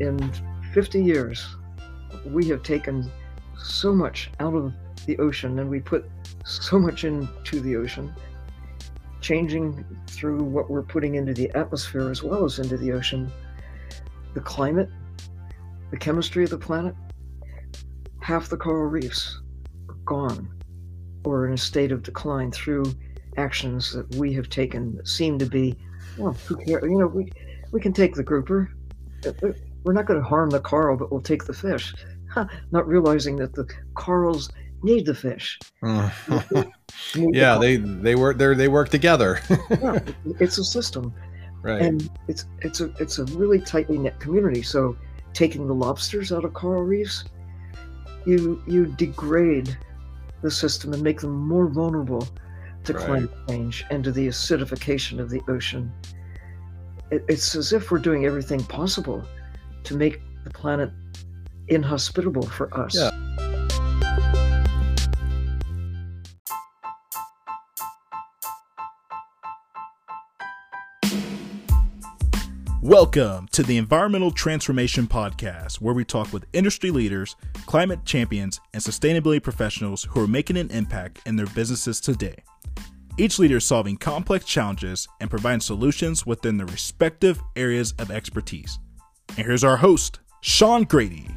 in 50 years, we have taken so much out of the ocean and we put so much into the ocean, changing through what we're putting into the atmosphere as well as into the ocean. The climate, the chemistry of the planet, half the coral reefs are gone or in a state of decline through actions that we have taken that seem to be, well, who cares? You know, we, we can take the grouper. We're not going to harm the coral, but we'll take the fish. Huh, not realizing that the corals need the fish. Uh, need yeah, the they they work there. They work together. yeah, it's a system, right? And it's it's a it's a really tightly knit community. So taking the lobsters out of coral reefs, you you degrade the system and make them more vulnerable to right. climate change and to the acidification of the ocean. It, it's as if we're doing everything possible to make the planet inhospitable for us. Yeah. Welcome to the Environmental Transformation Podcast, where we talk with industry leaders, climate champions, and sustainability professionals who are making an impact in their businesses today. Each leader is solving complex challenges and providing solutions within their respective areas of expertise. And here's our host, Sean Grady.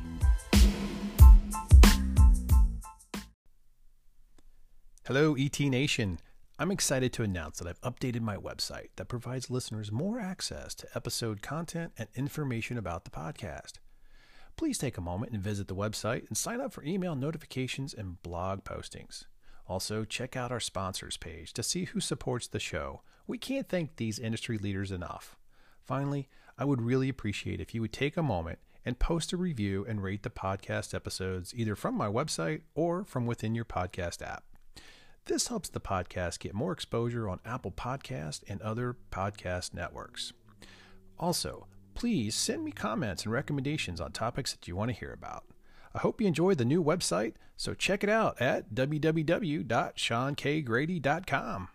Hello, ET Nation. I'm excited to announce that I've updated my website that provides listeners more access to episode content and information about the podcast. Please take a moment and visit the website and sign up for email notifications and blog postings. Also, check out our sponsors page to see who supports the show. We can't thank these industry leaders enough. Finally, I would really appreciate if you would take a moment and post a review and rate the podcast episodes either from my website or from within your podcast app. This helps the podcast get more exposure on Apple Podcast and other podcast networks. Also, please send me comments and recommendations on topics that you want to hear about. I hope you enjoy the new website, so check it out at www.seankgrady.com.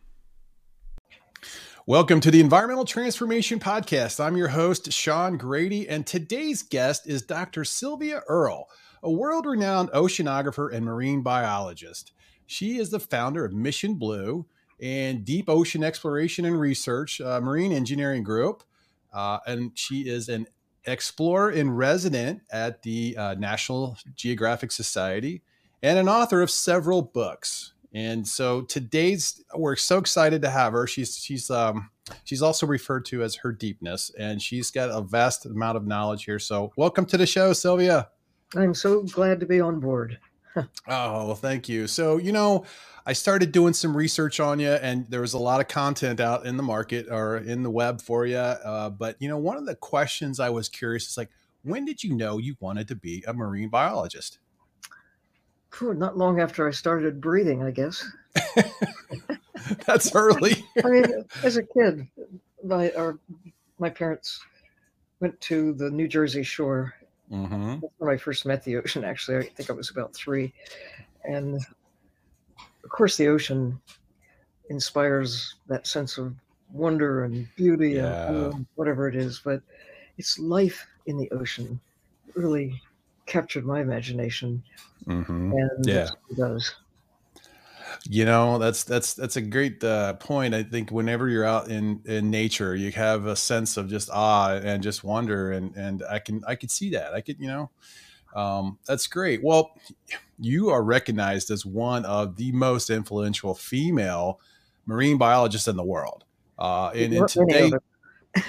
Welcome to the Environmental Transformation Podcast. I'm your host, Sean Grady, and today's guest is Dr. Sylvia Earle, a world renowned oceanographer and marine biologist. She is the founder of Mission Blue and Deep Ocean Exploration and Research uh, Marine Engineering Group. Uh, and she is an explorer in resident at the uh, National Geographic Society and an author of several books. And so today's we're so excited to have her. She's she's um she's also referred to as her deepness, and she's got a vast amount of knowledge here. So welcome to the show, Sylvia. I'm so glad to be on board oh, well, thank you. So, you know, I started doing some research on you, and there was a lot of content out in the market or in the web for you. Uh, but, you know, one of the questions I was curious is like, when did you know you wanted to be a marine biologist? Not long after I started breathing, I guess. That's early. I mean, as a kid, my our, my parents went to the New Jersey shore Mm-hmm. That's when I first met the ocean. Actually, I think I was about three, and of course, the ocean inspires that sense of wonder and beauty yeah. and whatever it is. But it's life in the ocean really captured my imagination, mm-hmm. and yeah, does. You know, that's that's that's a great uh, point. I think whenever you're out in in nature, you have a sense of just awe and just wonder, and and I can I could see that. I could, you know, um, that's great. Well, you are recognized as one of the most influential female marine biologists in the world. Uh, and, and today,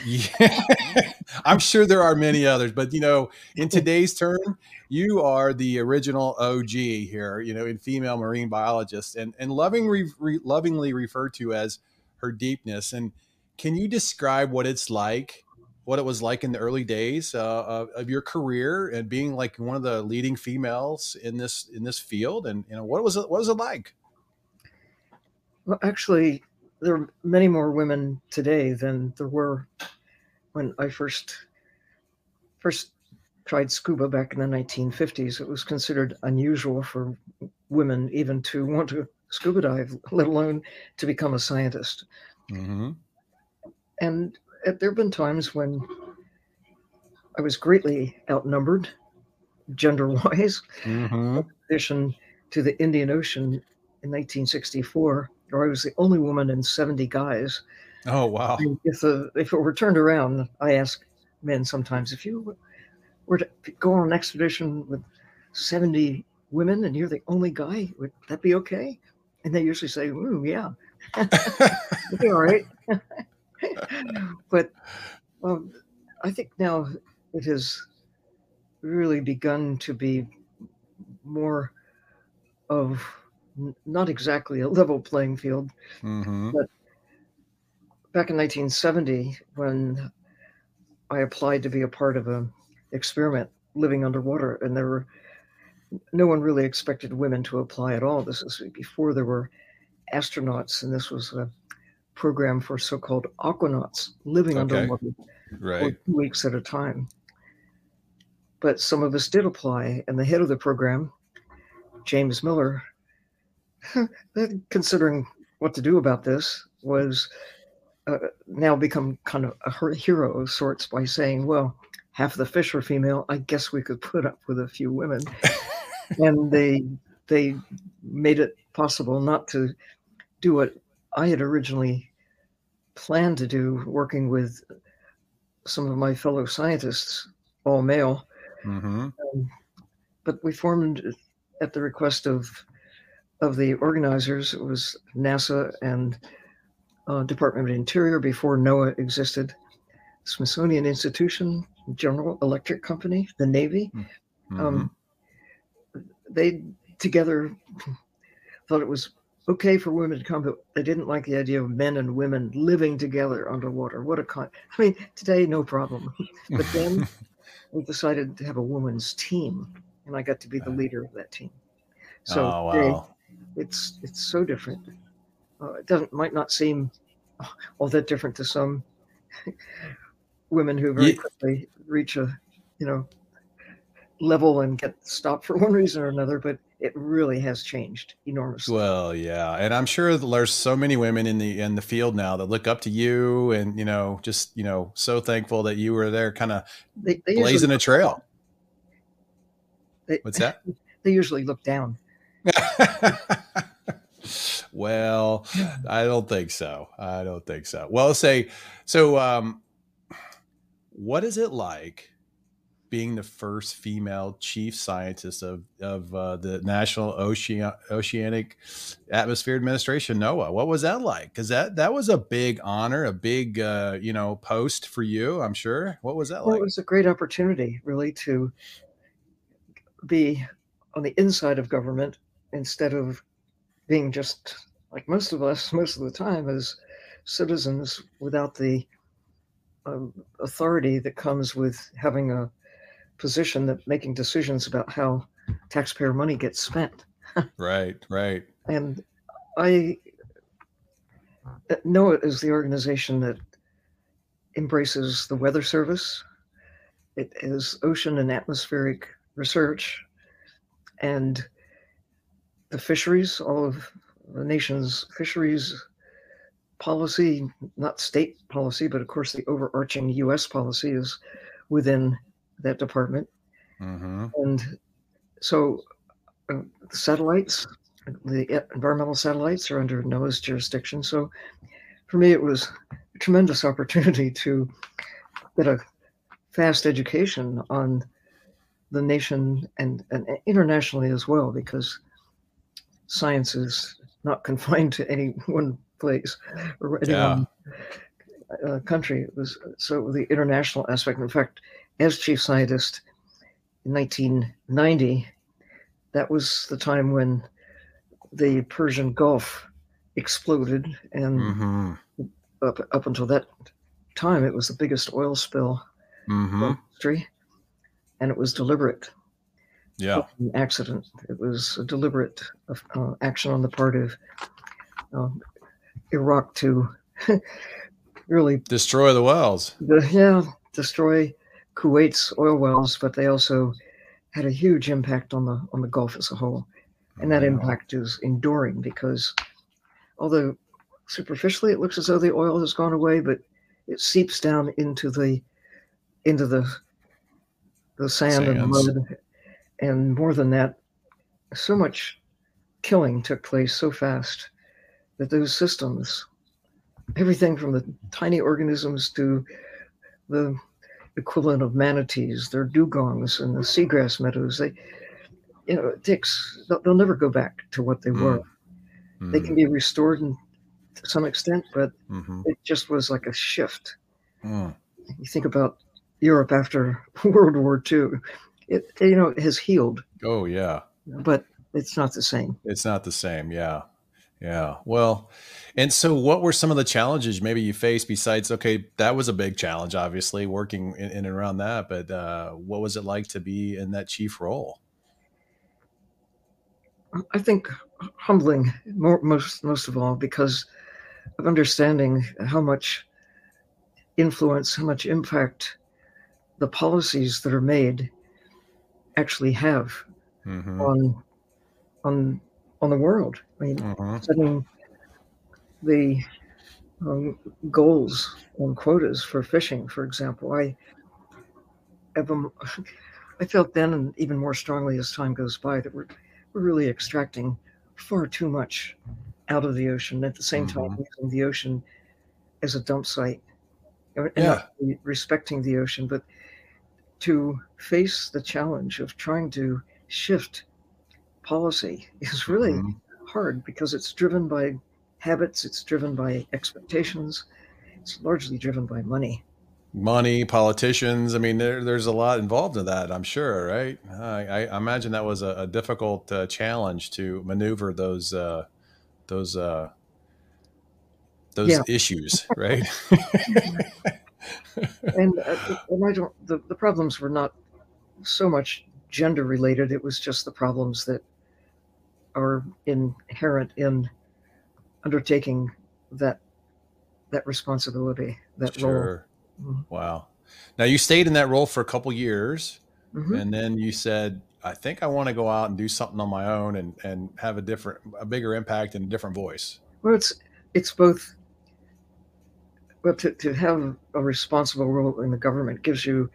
yeah, I'm sure there are many others, but you know, in today's term, you are the original OG here, you know, in female marine biologist and, and loving, re, re, lovingly referred to as her deepness. And can you describe what it's like, what it was like in the early days uh, of, of, your career and being like one of the leading females in this, in this field? And, you know, what was it, what was it like? Well, actually, there are many more women today than there were when I first first tried scuba back in the 1950s. It was considered unusual for women even to want to scuba dive, let alone to become a scientist. Mm-hmm. And there have been times when I was greatly outnumbered gender wise. Mm-hmm. In addition to the Indian Ocean in 1964, where I was the only woman and 70 guys. Oh wow! And if the if it were turned around, I ask men sometimes if you were to go on an expedition with 70 women and you're the only guy, would that be okay? And they usually say, "Ooh, yeah, be all right." but well, I think now it has really begun to be more of not exactly a level playing field. Mm-hmm. Back in 1970, when I applied to be a part of an experiment living underwater, and there were no one really expected women to apply at all. This is before there were astronauts, and this was a program for so-called aquanauts living Okay. underwater for Right. two weeks at a time. But some of us did apply, and the head of the program, James Miller, considering what to do about this, was uh, now become kind of a hero of sorts by saying, "Well, half the fish are female. I guess we could put up with a few women." and they they made it possible not to do what I had originally planned to do, working with some of my fellow scientists, all male. Mm-hmm. But we formed at the request of of the organizers. Was NASA and uh, Department of Interior before NOAA existed. Smithsonian Institution, General Electric Company, the Navy. Mm-hmm. Um, they together thought it was okay for women to come, but they didn't like the idea of men and women living together underwater. What a con! I mean, today no problem, but then we decided to have a women's team, and I got to be the leader of that team. So oh wow. It's it's so different. Uh, it doesn't might not seem all that different to some women who very Ye- quickly reach a you know level and get stopped for one reason or another, but it really has changed enormously. Well, yeah, and I'm sure there's so many women in the in the field now that look up to you, and you know, just you know, so thankful that you were there, kind of blazing a trail. they, What's that? they usually look down. well, I don't think so. I don't think so. Well, say so. Um, what is it like being the first female chief scientist of of uh, the National Ocean Oceanic Atmosphere Administration (NOAA)? What was that like? Because that that was a big honor, a big uh, you know post for you. I'm sure. What was that Well, like? it was a great opportunity, really, to be on the inside of government instead of being just like most of us, most of the time, as citizens without the um, authority that comes with having a position that making decisions about how taxpayer money gets spent. right, right. And I uh, know it as the organization that embraces the Weather Service. It is ocean and atmospheric research and the fisheries, all of the nation's fisheries policy, not state policy, but of course the overarching US policy is within that department. hmm And so uh, the satellites, the environmental satellites are under NOAA's jurisdiction. So for me, it was a tremendous opportunity to get a fast education on the nation and, and internationally as well, because science is not confined to any one place or any Yeah. one uh, country. It was so the international aspect. In fact, as chief scientist in 1990, that was the time when the Persian Gulf exploded, and hmm up, up until that time, it was the biggest oil spill hmm in history, and it was deliberate. Yeah. an accident. It was a deliberate uh, action on the part of um, Iraq to really, Destroy the wells. the, yeah, destroy Kuwait's oil wells, but they also had a huge impact on the on the Gulf as a whole, and that Wow. impact is enduring because although superficially it looks as though the oil has gone away, but it seeps down into the into the the sand Sands. and the mud. And more than that, so much killing took place so fast that those systems, everything from the tiny organisms to the equivalent of manatees, their dugongs and the seagrass meadows, they, you know, it takes, they'll, they'll never go back to what they mm. were. Mm. They can be restored in, to some extent, but mm-hmm. it just was like a shift. Mm. You think about Europe after World War II, it, you know, it has healed. Oh, yeah. But it's not the same. It's not the same. Yeah. Yeah. Well, and so what were some of the challenges maybe you faced besides, okay, that was a big challenge, obviously, working in, in and around that. But uh, what was it like to be in that chief role? I think humbling more, most most of all because of understanding how much influence, how much impact the policies that are made actually have mm-hmm. on on on the world. I mean, mm-hmm. setting the um, goals and quotas for fishing, for example. I have a, I felt then, and even more strongly as time goes by, that we're we're really extracting far too much out of the ocean at the same mm-hmm. time using the ocean as a dump site. And yeah. respecting the ocean, but to face the challenge of trying to shift policy is really mm-hmm. hard because it's driven by habits, it's driven by expectations, it's largely driven by money. Money, politicians. I mean, there, there's a lot involved in that. I'm sure, right? I, I imagine that was a, a difficult uh, challenge to maneuver those uh, those uh, those yeah. issues, right? and, uh, and I don't. The, the problems were not so much gender related. It was just the problems that are inherent in undertaking that that responsibility, that sure. role. Mm-hmm. Wow. Now you stayed in that role for a couple years, mm-hmm. and then you said, "I think I want to go out and do something on my own and and have a different, a bigger impact and a different voice." Well, it's it's both. Well, to, to have a responsible role in the government gives you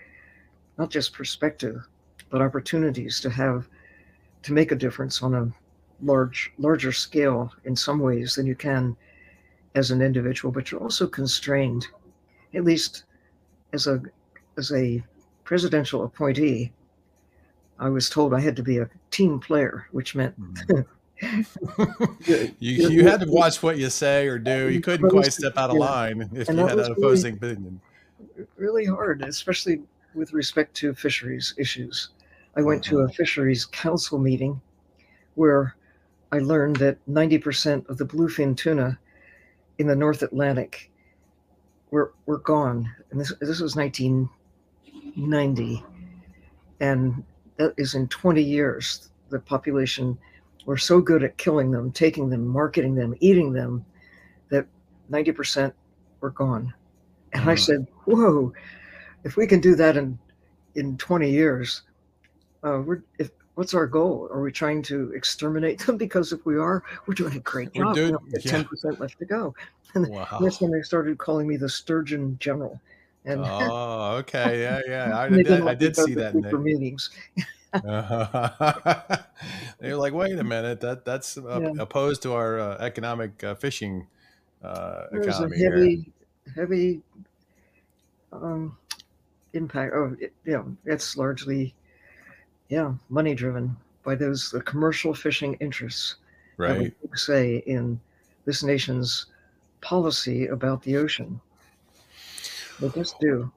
not just perspective, but opportunities to have to make a difference on a large larger scale in some ways than you can as an individual but you're also constrained at least as a as a presidential appointee i was told i had to be a team player which meant mm-hmm. you, you had to watch what you say or do you couldn't quite step out of line if and you had an opposing really, opinion really hard especially with respect to fisheries issues i went to a mm-hmm. fisheries council meeting where I learned that 90% of the bluefin tuna in the North Atlantic were, were gone. And this, this was 1990. And that is in 20 years, the population were so good at killing them, taking them, marketing them, eating them, that 90% were gone. And mm. I said, whoa, if we can do that in, in 20 years, uh, we're, if, what's our goal? Are we trying to exterminate them? Because if we are, we're doing a great job. We're doing, ten percent left to go. And wow. that's when they started calling me the Sturgeon General. And oh, okay, yeah, yeah, I, did, I did see that for meetings. Uh, They're like, wait a minute, that that's uh, yeah. opposed to our uh, economic uh, fishing uh, There's economy a heavy, here. heavy um, impact. Oh, it, yeah, it's largely yeah, money driven by those the commercial fishing interests. Right. Say in this nation's policy about the ocean. They just do.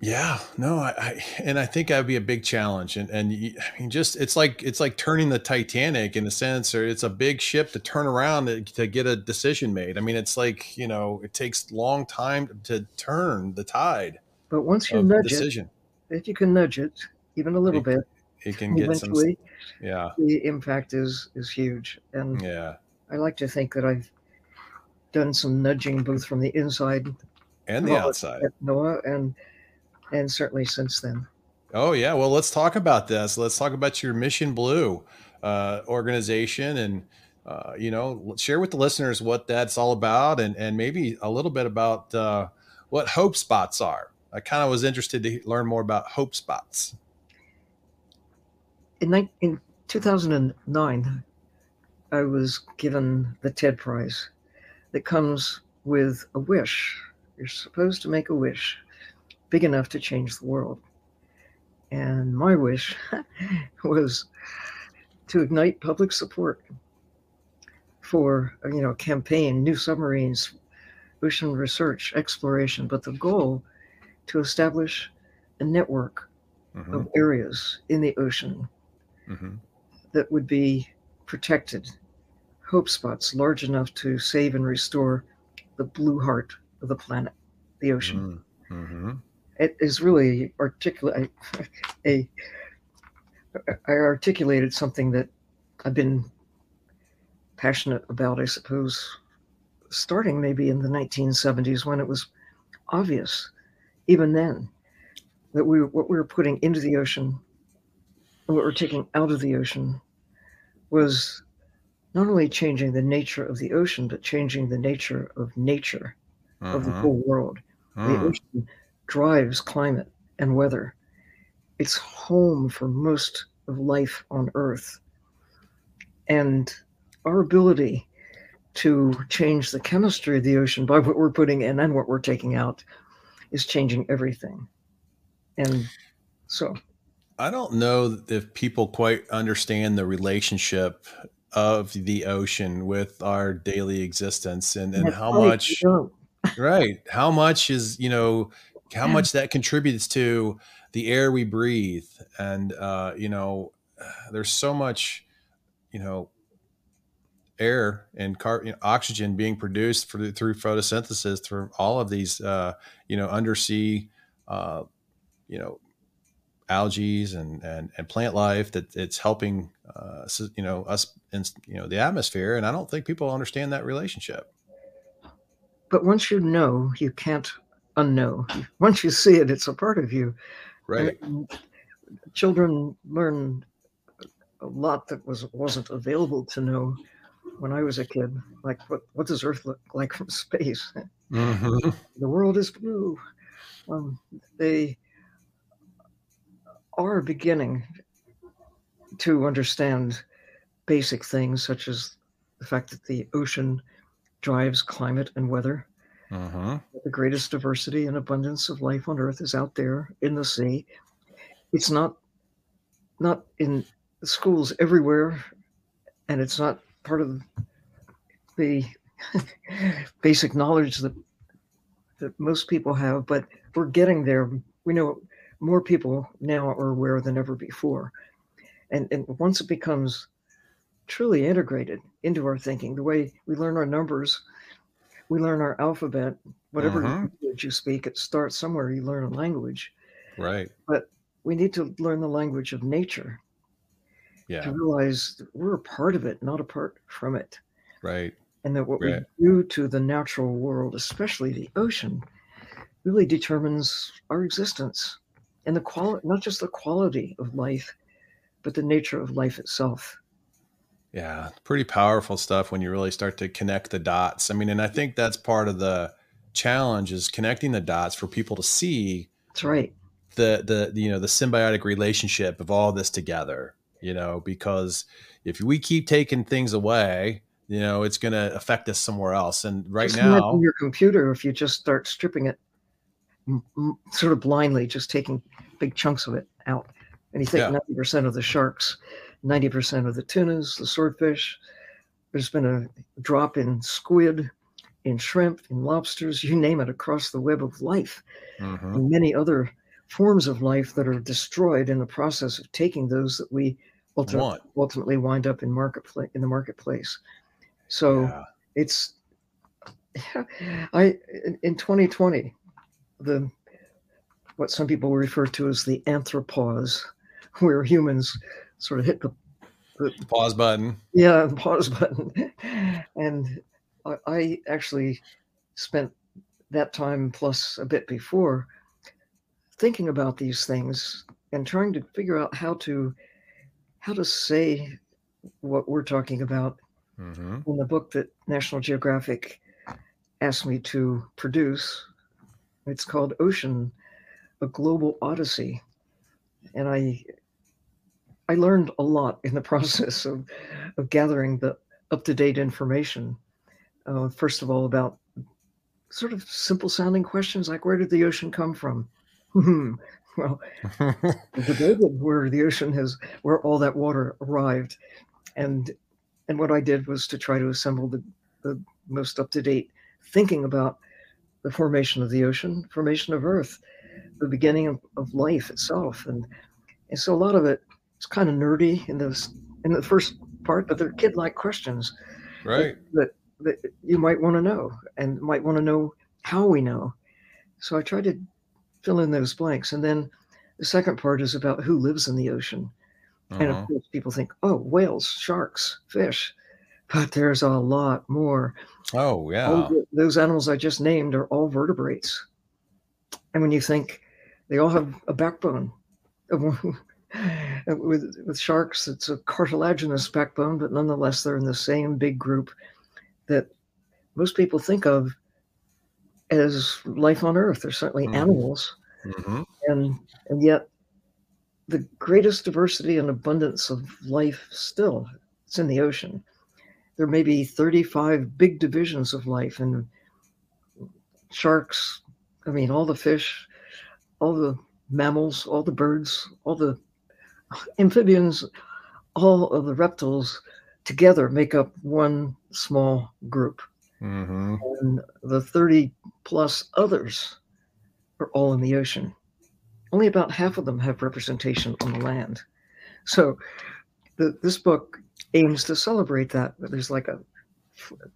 Yeah, no, I, I, and I think that'd be a big challenge, and and I mean, just it's like it's like turning the Titanic in a sense, or it's a big ship to turn around to, to get a decision made. I mean, it's like you know, it takes long time to turn the tide. But once you nudge decision. it, if you can nudge it even a little it, bit, it can get some yeah the impact is is huge and yeah i like to think that i've done some nudging both from the inside and the outside at NOAA and and certainly since then. Oh yeah. Well let's talk about this. Let's talk about your mission blue uh, organization and uh, you know share with the listeners what that's all about and and maybe a little bit about uh, what hope spots are. I kind of was interested to learn more about hope spots. In, in 2009, I was given the TED Prize that comes with a wish. You're supposed to make a wish big enough to change the world. And my wish was to ignite public support for you know campaign, new submarines, ocean research, exploration, but the goal to establish a network mm-hmm. of areas in the ocean mm-hmm. that would be protected, hope spots large enough to save and restore the blue heart of the planet, the ocean. Mm-hmm. It is really articulate a, I articulated something that I've been passionate about, I suppose, starting maybe in the 1970s when it was obvious, even then, that we what we were putting into the ocean and what we're taking out of the ocean was not only changing the nature of the ocean, but changing the nature of nature uh-huh. of the uh-huh. whole world. Uh-huh. The ocean drives climate and weather. It's home for most of life on Earth. And our ability to change the chemistry of the ocean by what we're putting in and what we're taking out is changing everything. And so I don't know if people quite understand the relationship of the ocean with our daily existence and, and how much right how much is you know how much that contributes to the air we breathe and uh you know there's so much you know air and car, you know, oxygen being produced for, through photosynthesis through all of these, uh, you know, undersea, uh, you know, algae and, and, and plant life that it's helping, uh, you know, us in, you know, the atmosphere. And I don't think people understand that relationship. But once you know, you can't unknow. Once you see it, it's a part of you. Right. And children learn a lot that was wasn't available to know when I was a kid. Like, what, what does Earth look like from space? Mm-hmm. the world is blue. Um, they are beginning to understand basic things such as the fact that the ocean drives climate and weather. Uh-huh. The greatest diversity and abundance of life on Earth is out there in the sea. It's not not in schools everywhere, and it's not part of the basic knowledge that that most people have, but we're getting there. We know more people now are aware than ever before. And, and once it becomes truly integrated into our thinking, the way we learn our numbers, we learn our alphabet, whatever uh-huh. language you speak, it starts somewhere, you learn a language. Right. But we need to learn the language of nature yeah. to realize we're a part of it, not apart from it. Right. And that what right. we do to the natural world, especially the ocean, really determines our existence and the quality, not just the quality of life, but the nature of life itself. Yeah, pretty powerful stuff when you really start to connect the dots. I mean, and I think that's part of the challenge is connecting the dots for people to see. That's right. The the you know the symbiotic relationship of all this together you know, because if we keep taking things away, you know, it's going to affect us somewhere else. And right just now, your computer, if you just start stripping it sort of blindly, just taking big chunks of it out, and you think ninety percent of the sharks, ninety percent of the tunas, the swordfish, there's been a drop in squid, in shrimp, in lobsters, you name it, across the web of life, mm-hmm. and many other forms of life that are destroyed in the process of taking those that we ultimately, ultimately wind up in marketplace in the marketplace. So yeah. it's I in 2020 the what some people refer to as the anthropause, where humans sort of hit the, the pause button. Yeah, the pause button. and I, I actually spent that time plus a bit before thinking about these things and trying to figure out how to how to say what we're talking about mm-hmm. in the book that National Geographic asked me to produce. It's called Ocean, a Global Odyssey. And I I learned a lot in the process of, of gathering the up to date information. Uh, first of all, about sort of simple sounding questions like where did the ocean come from? well, the David, where the ocean has, where all that water arrived, and and what I did was to try to assemble the, the most up to date thinking about the formation of the ocean, formation of Earth, the beginning of, of life itself, and and so a lot of it is kind of nerdy in this in the first part, but they're kid like questions, right? That, that that you might want to know and might want to know how we know. So I tried to fill in those blanks, and then the second part is about who lives in the ocean. Uh-huh. And of uh-huh. course, people think, oh, whales, sharks, fish. But there's a lot more. Oh, yeah. The, those animals I just named are all vertebrates. And when you think they all have a backbone, with, with sharks, it's a cartilaginous backbone, but nonetheless, they're in the same big group that most people think of as life on Earth. They're certainly mm-hmm. animals. Mm-hmm. And, and yet, the greatest diversity and abundance of life still it's in the ocean there may be 35 big divisions of life and sharks i mean all the fish all the mammals all the birds all the amphibians all of the reptiles together make up one small group mm-hmm. and the 30 plus others are all in the ocean only about half of them have representation on the land. So the, this book aims to celebrate that. There's like a,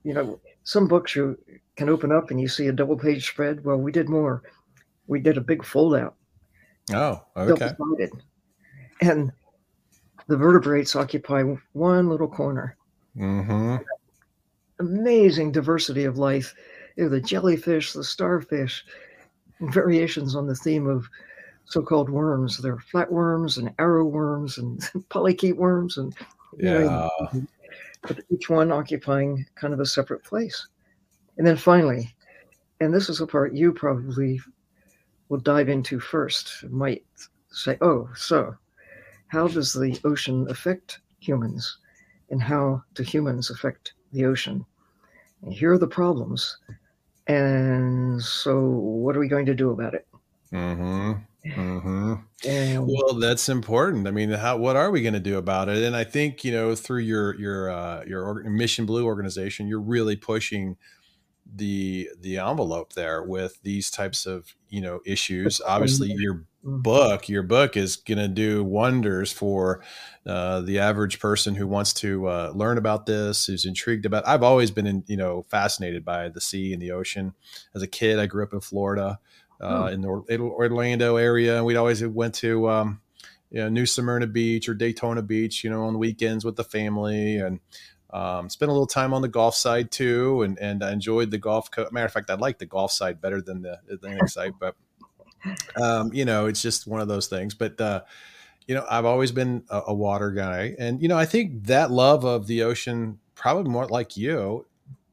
you know, some books you can open up and you see a double page spread. Well, we did more. We did a big fold out. Oh, okay. And the vertebrates occupy one little corner. Mm-hmm. Amazing diversity of life. You know, the jellyfish, the starfish, variations on the theme of so-called worms. There are flatworms and arrow worms and polychaete worms, and yeah. Know, but each one occupying kind of a separate place. And then finally, and this is the part you probably will dive into first, might say, oh, so how does the ocean affect humans? And how do humans affect the ocean? And here are the problems. And so, what are we going to do about it? Mm-hmm. Mm-hmm. And, well, that's important. I mean, how what are we going to do about it? And I think you know through your your uh, your Mission Blue organization, you're really pushing the the envelope there with these types of you know issues. Obviously, your mm-hmm. book your book is going to do wonders for uh, the average person who wants to uh, learn about this who's intrigued about i've always been in, you know fascinated by the sea and the ocean as a kid i grew up in florida uh, hmm. in the Orlando area. And we'd always went to um, you know, New Smyrna Beach or Daytona Beach, you know, on the weekends with the family and um, spent a little time on the Gulf side too. And, and I enjoyed the Gulf. Co- Matter of fact, I like the Gulf side better than the Atlantic side, but um, you know, it's just one of those things. But, uh, you know, I've always been a, a water guy. And, you know, I think that love of the ocean, probably more like you,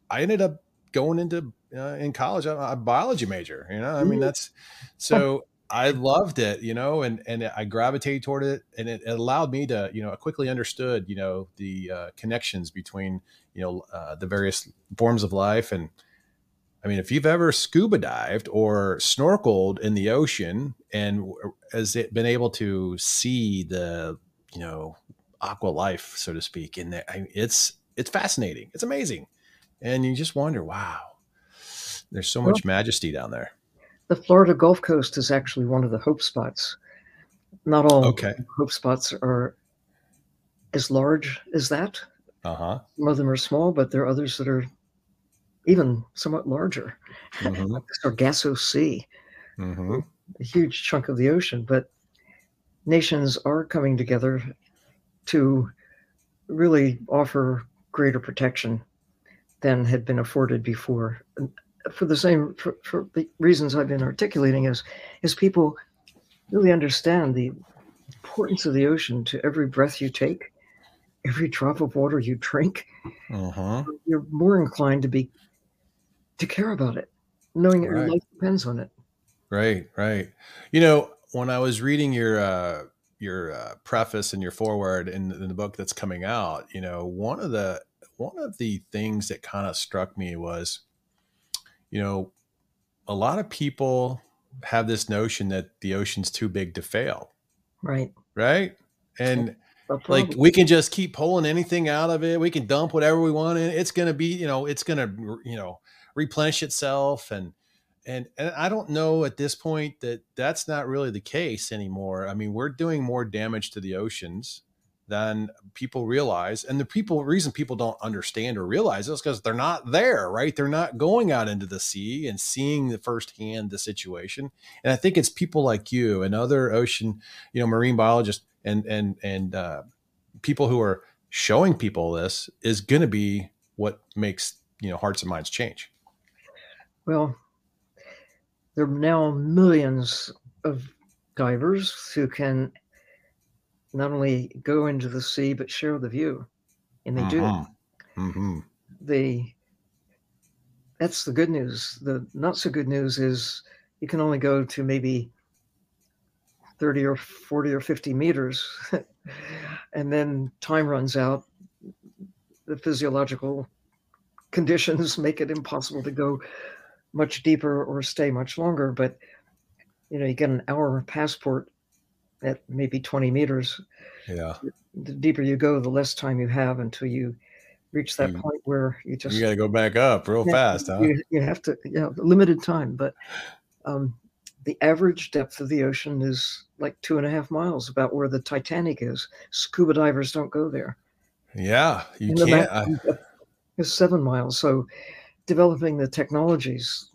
I ended up going into uh, in college, I'm a biology major. You know, I mean, that's so I loved it. You know, and and I gravitated toward it, and it, it allowed me to, you know, I quickly understood, you know, the uh, connections between, you know, uh, the various forms of life. And I mean, if you've ever scuba dived or snorkeled in the ocean, and has it been able to see the, you know, aqua life, so to speak, in there, I mean, it's it's fascinating. It's amazing, and you just wonder, wow there's so much well, majesty down there. The Florida Gulf Coast is actually one of the hope spots. Not all okay. hope spots are as large as that. Uh-huh. Some of them are small, but there are others that are even somewhat larger. Mm-hmm. Sargasso Sea, mm-hmm. a huge chunk of the ocean. But nations are coming together to really offer greater protection than had been afforded before for the same for, for the reasons I've been articulating is is people really understand the importance of the ocean to every breath you take, every drop of water you drink. Uh-huh. You're more inclined to be to care about it, knowing that right. your life depends on it. Right, right. You know, when I was reading your uh, your uh, preface and your foreword in, in the book that's coming out, you know, one of the one of the things that kind of struck me was, you know, a lot of people have this notion that the ocean's too big to fail. Right. Right. And like we can just keep pulling anything out of it. We can dump whatever we want and it's going to be, you know, it's going to, you know, replenish itself and and and I don't know at this point that that's not really the case anymore. I mean, we're doing more damage to the oceans than people realize, and the people reason people don't understand or realize is because they're not there, right? They're not going out into the sea and seeing the firsthand the situation. And I think it's people like you and other ocean, you know, marine biologists and and and uh, people who are showing people this is going to be what makes you know hearts and minds change. Well, there are now millions of divers who can not only go into the sea but share the view, and they do. Mm-hmm. mm-hmm. They that's the good news. The not so good news is you can only go to maybe 30 or 40 or 50 meters and then time runs out the physiological conditions make it impossible to go much deeper or stay much longer. But you know, you get an hour passport at maybe 20 meters. Yeah. The deeper you go, the less time you have until you reach that you, point where you just you got to go back up real fast. Huh? You, you, have to, yeah, limited time. But um, the average depth of the ocean is like two and a half miles, about where the Titanic is. Scuba divers don't go there. Yeah, you can't. I... Is seven miles. So developing the technologies,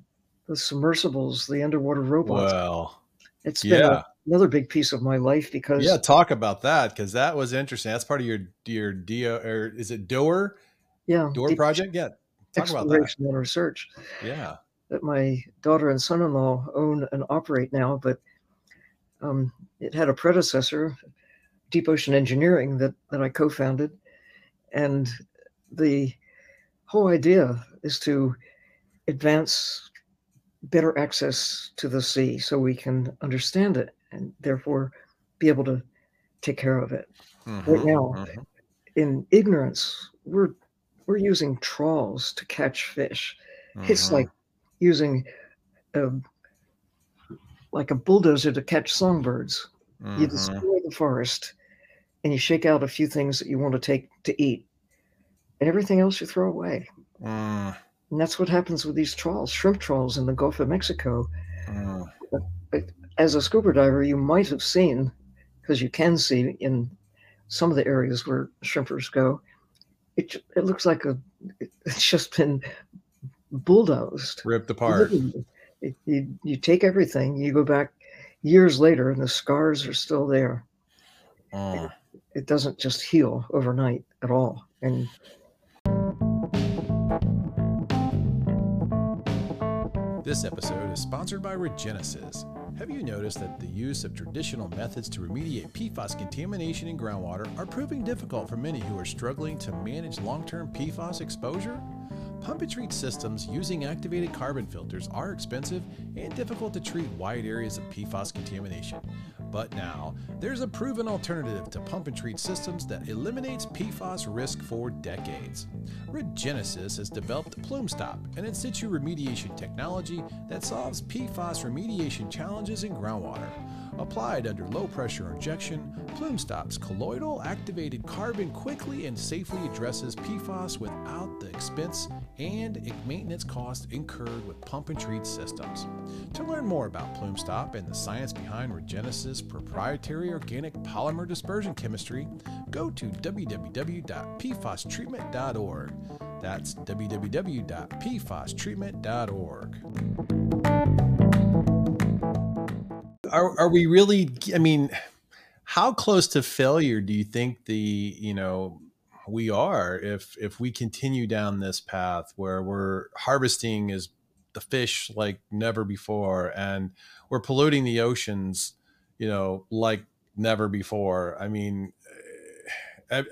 the submersibles, the underwater robots. Well, it's been yeah. Another big piece of my life because yeah, talk about that because that was interesting. That's part of your your DO or is it DOER? Yeah, DOER project. Yeah, talk about that. and research. Yeah, that my daughter and son-in-law own and operate now, but um, it had a predecessor, Deep Ocean Engineering, that that I co-founded, and the whole idea is to advance better access to the sea so we can understand it and therefore be able to take care of it. Mm-hmm, right now, mm-hmm. in ignorance, we're we're using trawls to catch fish. Mm-hmm. It's like using a like a bulldozer to catch songbirds. You mm-hmm. destroy the forest and you shake out a few things that you want to take to eat, and everything else you throw away. Mm. And that's what happens with these trawls, shrimp trawls in the Gulf of Mexico. Mm. As a scuba diver, you might have seen, because you can see in some of the areas where shrimpers go, it, it looks like a it's just been bulldozed, ripped apart. It, you, you take everything, you go back years later, and the scars are still there. Mm. It, it doesn't just heal overnight at all. And This episode is sponsored by Regenesis. Have you noticed that the use of traditional methods to remediate PFAS contamination in groundwater are proving difficult for many who are struggling to manage long term PFAS exposure? Pump and treat systems using activated carbon filters are expensive and difficult to treat wide areas of PFAS contamination. But now, there's a proven alternative to pump and treat systems that eliminates PFAS risk for decades. Regenesis has developed PlumeStop, an in situ remediation technology that solves PFAS remediation challenges in groundwater. Applied under low pressure injection, PlumeStop's colloidal activated carbon quickly and safely addresses PFAS without the expense and maintenance costs incurred with pump and treat systems. To learn more about PlumeStop and the science behind Regenesis proprietary organic polymer dispersion chemistry, go to www.pfastreatment.org. That's www.pfastreatment.org are are we really? I mean, how close to failure do you think the you know we are if if we continue down this path where we're harvesting is the fish like never before and we're polluting the oceans you know like never before i mean eh,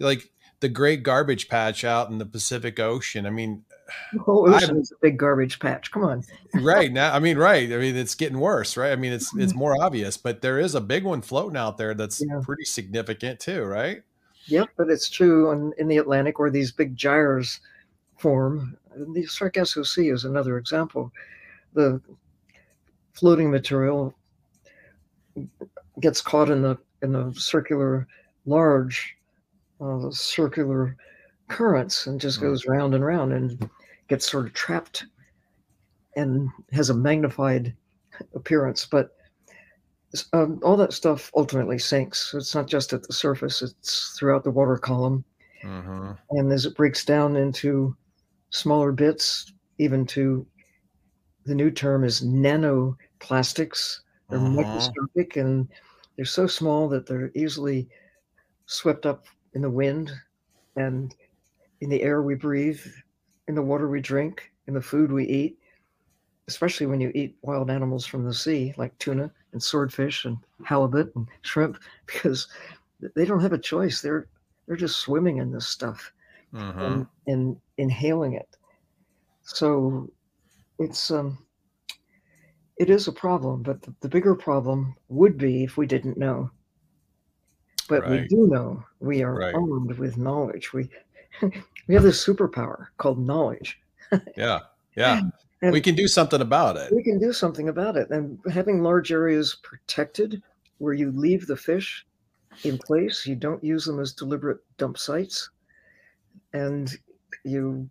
like the great garbage patch out in the pacific ocean i mean the whole ocean is a big garbage patch. Come on. right now, I mean, right. I mean, it's getting worse, right? I mean, it's it's more obvious, but there is a big one floating out there that's yeah. pretty significant too, right? Yep, but it's true in, in the Atlantic where these big gyres form. The Sargasso Sea is another example. The floating material gets caught in the in the circular large uh, circular currents and just goes round and round and gets sort of trapped and has a magnified appearance. But um, all that stuff ultimately sinks. It's not just at the surface; it's throughout the water column. Mm-hmm. And as it breaks down into smaller bits, even to the new term is nanoplastics. They're uh-huh. microscopic and they're so small that they're easily swept up in the wind and in the air we breathe, in the water we drink, in the food we eat, especially when you eat wild animals from the sea like tuna and swordfish and halibut and shrimp, because they don't have a choice. They're they're just swimming in this stuff uh-huh. and, and inhaling it. So it's um it is a problem, but the, the bigger problem would be if we didn't know. But right. we do know. We are right. armed with knowledge. We we have this superpower called knowledge. yeah, yeah. And we can do something about it. We can do something about it. And having large areas protected where you leave the fish in place, you don't use them as deliberate dump sites, and you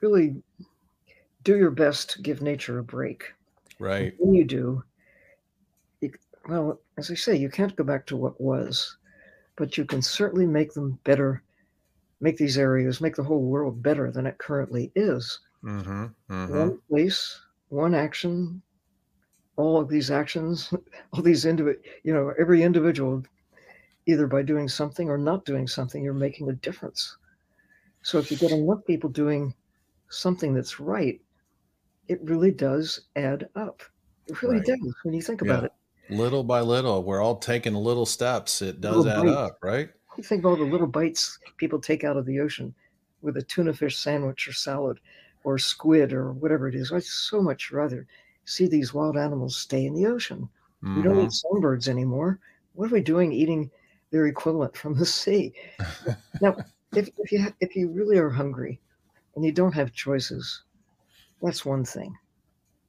really do your best to give nature a break. Right. When you do, you, well, as I say, you can't go back to what was, but you can certainly make them better, make these areas, make the whole world better than it currently is. Mm-hmm, mm-hmm. One place, one action, all of these actions, all these individual, you know, every individual, either by doing something or not doing something, you're making a difference. So if you get enough people doing something that's right, it really does add up. It really right. does when you think about it. Little by little, we're all taking little steps. It does little add bite. up, right? You think of all the little bites people take out of the ocean with a tuna fish sandwich or salad or squid or whatever it is. I'd so much rather see these wild animals stay in the ocean. Mm-hmm. We don't eat mm-hmm. anymore. What are we doing eating their equivalent from the sea? now, if, if you if you really are hungry and you don't have choices, that's one thing.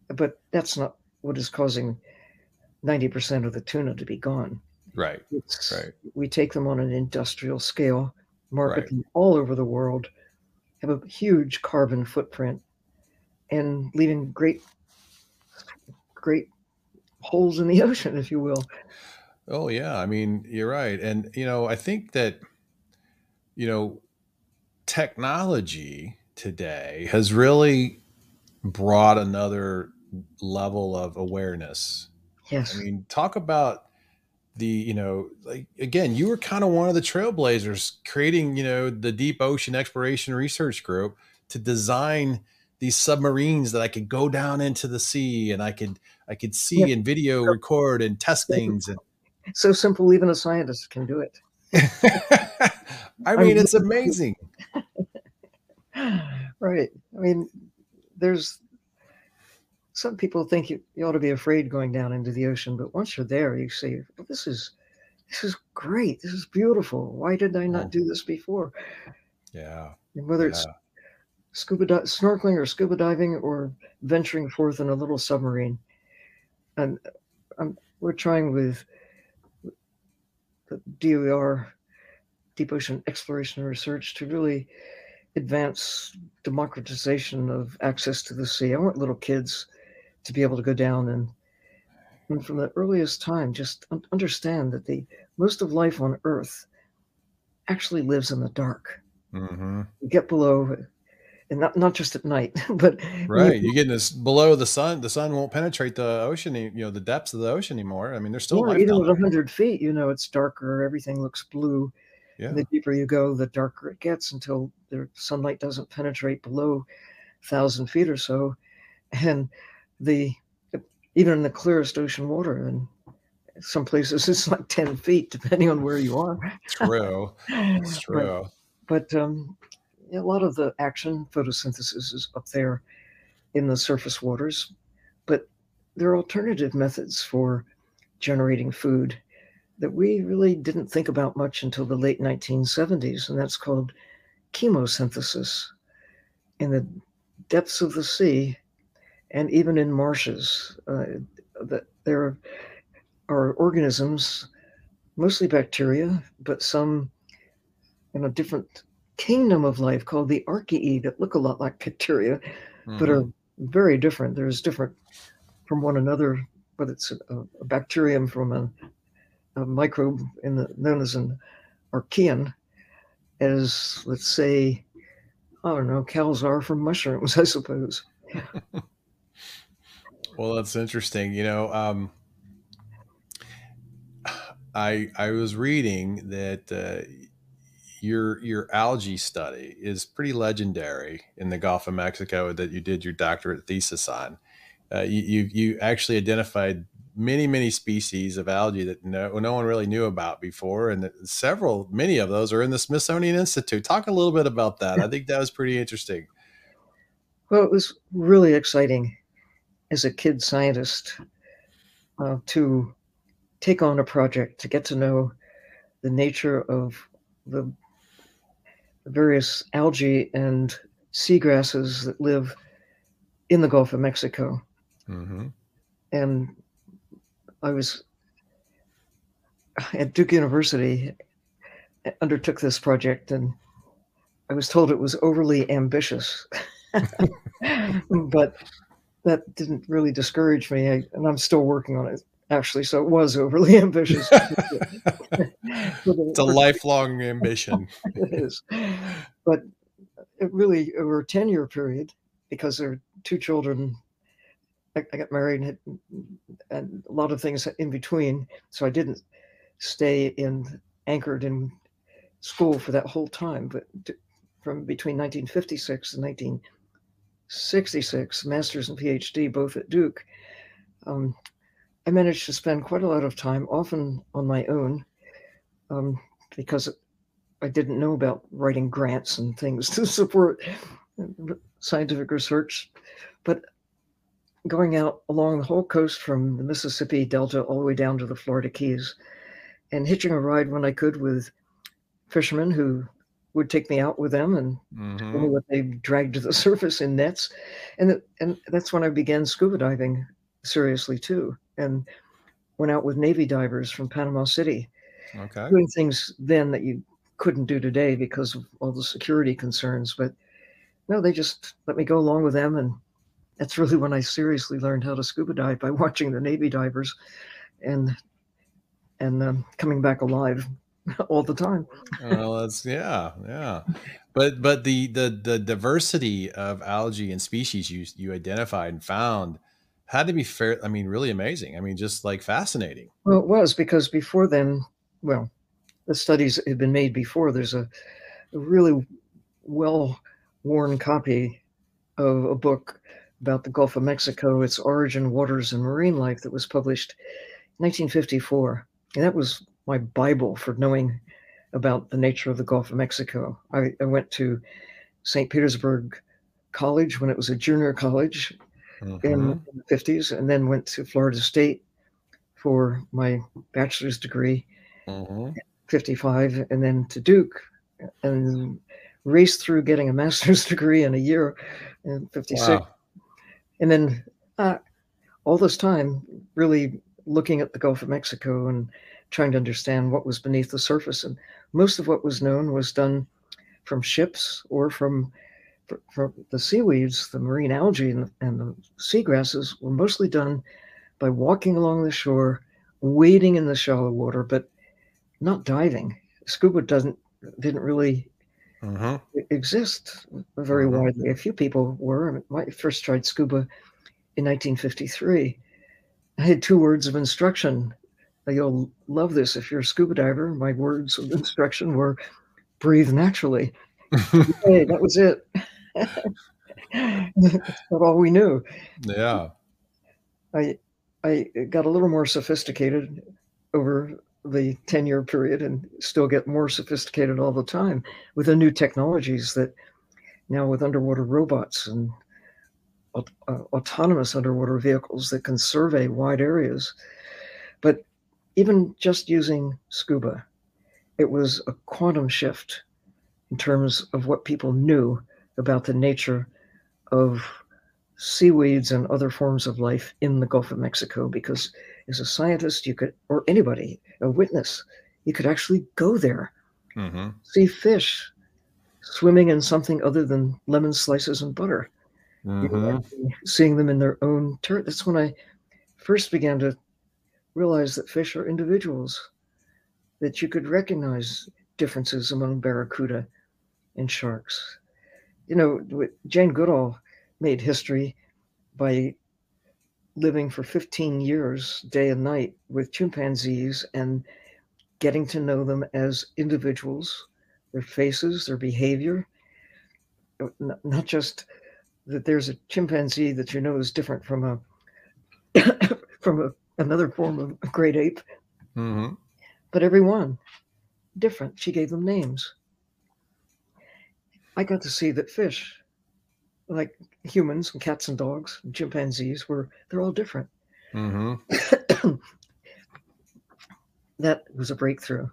But that's not what is causing 90% of the tuna to be gone. Right. It's, right. We take them on an industrial scale, market right. them all over the world, have a huge carbon footprint, and leaving great, great holes in the ocean, if you will. Oh yeah, I mean you're right, and you know I think that you know technology today has really brought another level of awareness. Yes. I mean, talk about the, you know, like again, you were kind of one of the trailblazers creating, you know, the deep ocean exploration research group to design these submarines that I could go down into the sea and I could I could see yeah. and video record and test things and so simple even a scientist can do it. I mean, it's amazing. right. I mean, there's some people think you, you ought to be afraid going down into the ocean, but once you're there, you see "This is this is great. This is beautiful. Why did I not do this before?" Yeah. And whether yeah. it's scuba di- snorkeling or scuba diving or venturing forth in a little submarine, and um, we're trying with the DOER, Deep Ocean Exploration and Research, to really advance democratization of access to the sea. I want little kids to be able to go down and, and from the earliest time, just understand that the most of life on Earth actually lives in the dark. Mm-hmm. Get below, and not not just at night, but right. You, you get this below the sun. The sun won't penetrate the ocean, you know, the depths of the ocean anymore. I mean, there's still even at hundred feet, you know, it's darker. Everything looks blue. Yeah. The deeper you go, the darker it gets until the sunlight doesn't penetrate below a thousand feet or so, and the even in the clearest ocean water, and some places it's like ten feet, depending on where you are. True, it's true. But, but um, a lot of the action photosynthesis is up there in the surface waters, but there are alternative methods for generating food that we really didn't think about much until the late 1970s, and that's called chemosynthesis. In the depths of the sea, and even in marshes, uh, that there are organisms, mostly bacteria, but some in a different kingdom of life called the archaea that look a lot like bacteria, mm-hmm. but are very different. There's different from one another, but it's a, a bacterium from a, a, microbe in the, known as an archaean, as let's say, I don't know, cows are from mushrooms, I suppose. well, that's interesting. You know, um, I I was reading that uh, your your algae study is pretty legendary in the Gulf of Mexico that you did your doctorate thesis on. Uh, you, you, you actually identified many many species of algae that no no one really knew about before, and several many of those are in the Smithsonian Institute. Talk a little bit about that. I think that was pretty interesting. Well, it was really exciting as a kid scientist uh, to take on a project to get to know the nature of the various algae and seagrasses that live in the Gulf of Mexico. Mm-hmm. And I was at Duke University, undertook this project, and I was told it was overly ambitious. but that didn't really discourage me, I, and I'm still working on it actually. So it was overly ambitious. it's a lifelong ambition. it is, but it really over a ten year period because there are two children. I, I got married and, had, and a lot of things in between, so I didn't stay in anchored in school for that whole time. But from between 1956 and 1966, master's and PhD both at Duke. Um, I managed to spend quite a lot of time, often on my own, um, because I didn't know about writing grants and things to support scientific research. But going out along the whole coast from the Mississippi Delta all the way down to the Florida Keys and hitching a ride when I could with fishermen who would take me out with them and mm-hmm. tell me what they dragged to the surface in nets. And, and that's when I began scuba diving seriously too and went out with Navy divers from Panama City, okay. doing things then that you couldn't do today because of all the security concerns. But no, they just let me go along with them, and that's really when I seriously learned how to scuba dive by watching the Navy divers, and and um, coming back alive all the time. well, that's yeah, yeah. But but the the the diversity of algae and species you you identified and found had to be fair. I mean, really amazing. I mean, just like fascinating. Well, it was because before then, well, the studies had been made before. There's a, a really well worn copy of a book about the Gulf of Mexico, its origin, waters, and marine life that was published 1954. And that was my Bible for knowing about the nature of the Gulf of Mexico. I, I went to St. Petersburg College when it was a junior college mm-hmm. in, in, the 50s and then went to Florida State for my bachelor's degree, mm-hmm. 55, and then to Duke and raced through getting a master's degree in a year in 56. Wow. And then uh, all this time, really looking at the Gulf of Mexico and trying to understand what was beneath the surface. And most of what was known was done from ships or from for the seaweeds, the marine algae, and the, and the seagrasses were mostly done by walking along the shore, wading in the shallow water, but not diving. Scuba doesn't didn't really uh-huh. exist very uh-huh. widely. A few people were. I first tried scuba in 1953. I had two words of instruction. You'll love this if you're a scuba diver. My words of instruction were breathe naturally. hey, that was it. That's all we knew. Yeah. I I got a little more sophisticated over the 10 year period and still get more sophisticated all the time with the new technologies that now with underwater robots and uh, autonomous underwater vehicles that can survey wide areas. But even just using scuba, it was a quantum shift in terms of what people knew about the nature of seaweeds and other forms of life in the Gulf of Mexico. Because as a scientist, you could, or anybody, a witness, you could actually go there, mm-hmm. see fish swimming in something other than lemon slices and butter. Mm-hmm. seeing them in their own turn. That's when I first began to realize that fish are individuals, that you could recognize differences among barracuda and sharks. You know, Jane Goodall made history by living for 15 years, day and night, with chimpanzees and getting to know them as individuals, their faces, their behavior, uh, not just that there's a chimpanzee that you know is different from a from a, another form of great ape, mm-hmm. but every one different. She gave them names. I got to see that fish, like humans and cats and dogs and chimpanzees, were they're all different. Mm-hmm. that was a breakthrough.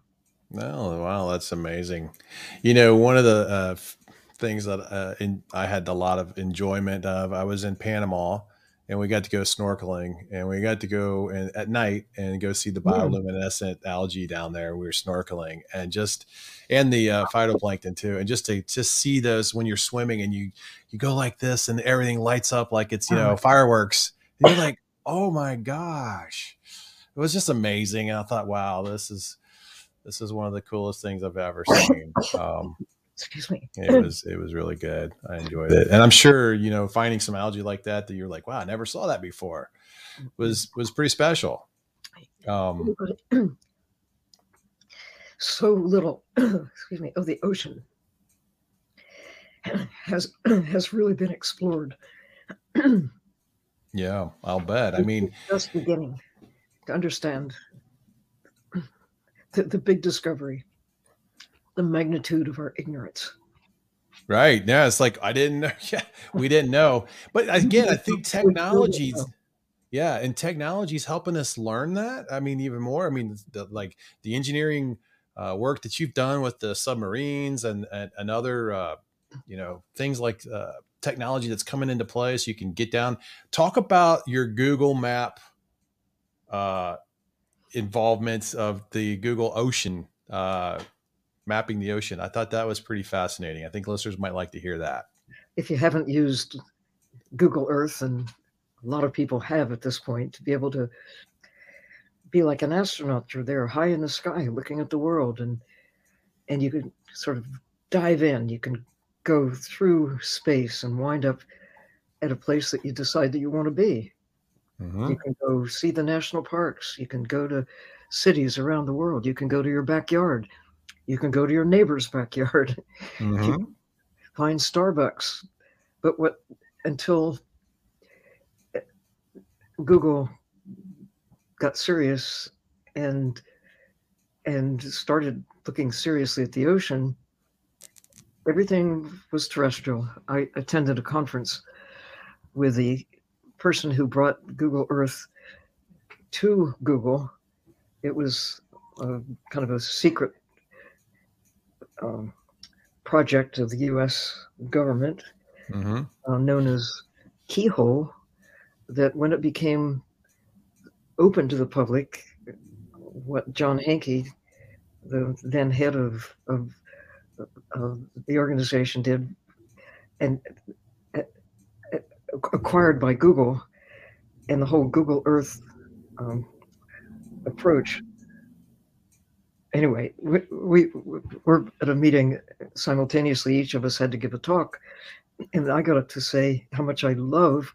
Oh wow, that's amazing. You know, one of the uh, things that uh, in, I had a lot of enjoyment of. I was in Panama and we got to go snorkeling and we got to go and, at night and go see the bioluminescent algae down there. We were snorkeling and just, and the uh, phytoplankton too. And just to just see those when you're swimming and you, you go like this and everything lights up like it's, you know, fireworks. And you're like, oh my gosh. It was just amazing. And I thought, wow, this is, this is one of the coolest things I've ever seen. Um, excuse me. It was it was really good. I enjoyed it. And i'm sure you know finding some algae like that that you're like wow i never saw that before was was pretty special. Um so little excuse me of the ocean has has really been explored. Yeah i'll bet. I mean just beginning to understand the, the big discovery the magnitude of our ignorance. Right. Yeah. It's like, I didn't know. Yeah. We didn't know. But again, I think technology's, yeah. And technology's helping us learn that. I mean, even more. I mean, the, like the engineering uh, work that you've done with the submarines and, and, and other, uh, you know, things like uh, technology that's coming into play so you can get down. Talk about your Google map uh, involvements of the Google Ocean uh, mapping the ocean. I thought that was pretty fascinating. I think listeners might like to hear that. If you haven't used Google Earth, and a lot of people have at this point, to be able to be like an astronaut, you're there high in the sky looking at the world, and and you can sort of dive in. You can go through space and wind up at a place that you decide that you want to be. Mm-hmm. You can go see the national parks. You can go to cities around the world. You can go to your backyard you can go to your neighbor's backyard, mm-hmm. find Starbucks. But what until Google got serious and and started looking seriously at the ocean, everything was terrestrial. I attended a conference with the person who brought Google Earth to Google. It was a, kind of a secret um, project of the U.S. government mm-hmm. uh, known as Keyhole that when it became open to the public, what John Hanke, the then head of, of, of the organization, did, and uh, uh, acquired by Google, and the whole Google Earth um, approach anyway, we, we were at a meeting simultaneously. Each of us had to give a talk, and I got up to say how much I love.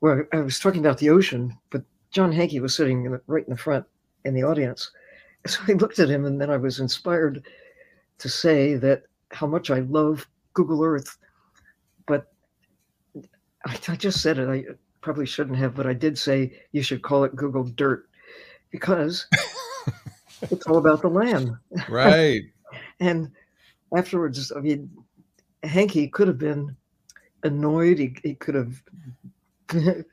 Well, I was talking about the ocean, but John Hanke was sitting in the, right in the front in the audience. So I looked at him, and then I was inspired to say that how much I love Google Earth. But I, I just said it. I probably shouldn't have, but I did say you should call it Google Dirt because it's all about the land. Right. and afterwards, I mean, Hanke could have been annoyed. He, he could have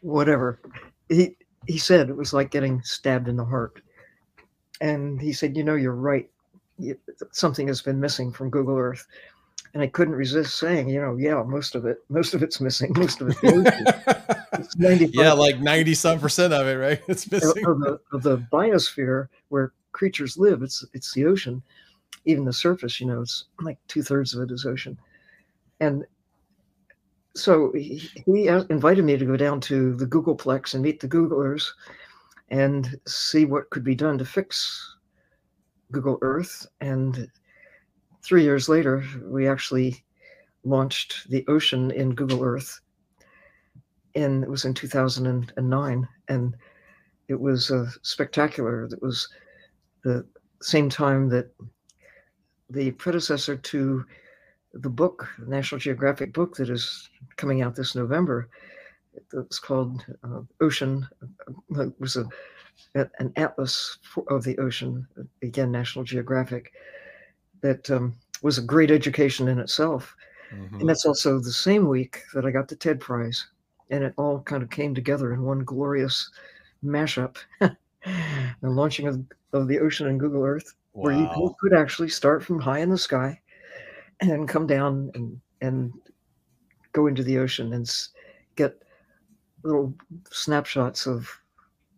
whatever. He he said it was like getting stabbed in the heart. And he said, you know, you're right. Something has been missing from Google Earth. And I couldn't resist saying, you know, yeah, most of it, most of it's missing. Most of it. yeah, like 90 some percent of it, right? It's missing. Of the, of the biosphere where creatures live, it's it's the ocean. Even the surface, you know, it's like two thirds of it is ocean. And so he, he invited me to go down to the Googleplex and meet the Googlers and see what could be done to fix Google Earth. And three years later, we actually launched the ocean in Google Earth. And it was in 2009. And it was uh, spectacular. It was the same time that the predecessor to the book, National Geographic book that is coming out this November. It's called uh, Ocean. Uh, it was a, an atlas for, of the ocean, again, National Geographic, that um, was a great education in itself. Mm-hmm. And that's also the same week that I got the TED Prize. And it all kind of came together in one glorious mashup. the launching of, of the ocean and Google Earth, wow. where you could actually start from high in the sky and come down and and go into the ocean and get little snapshots of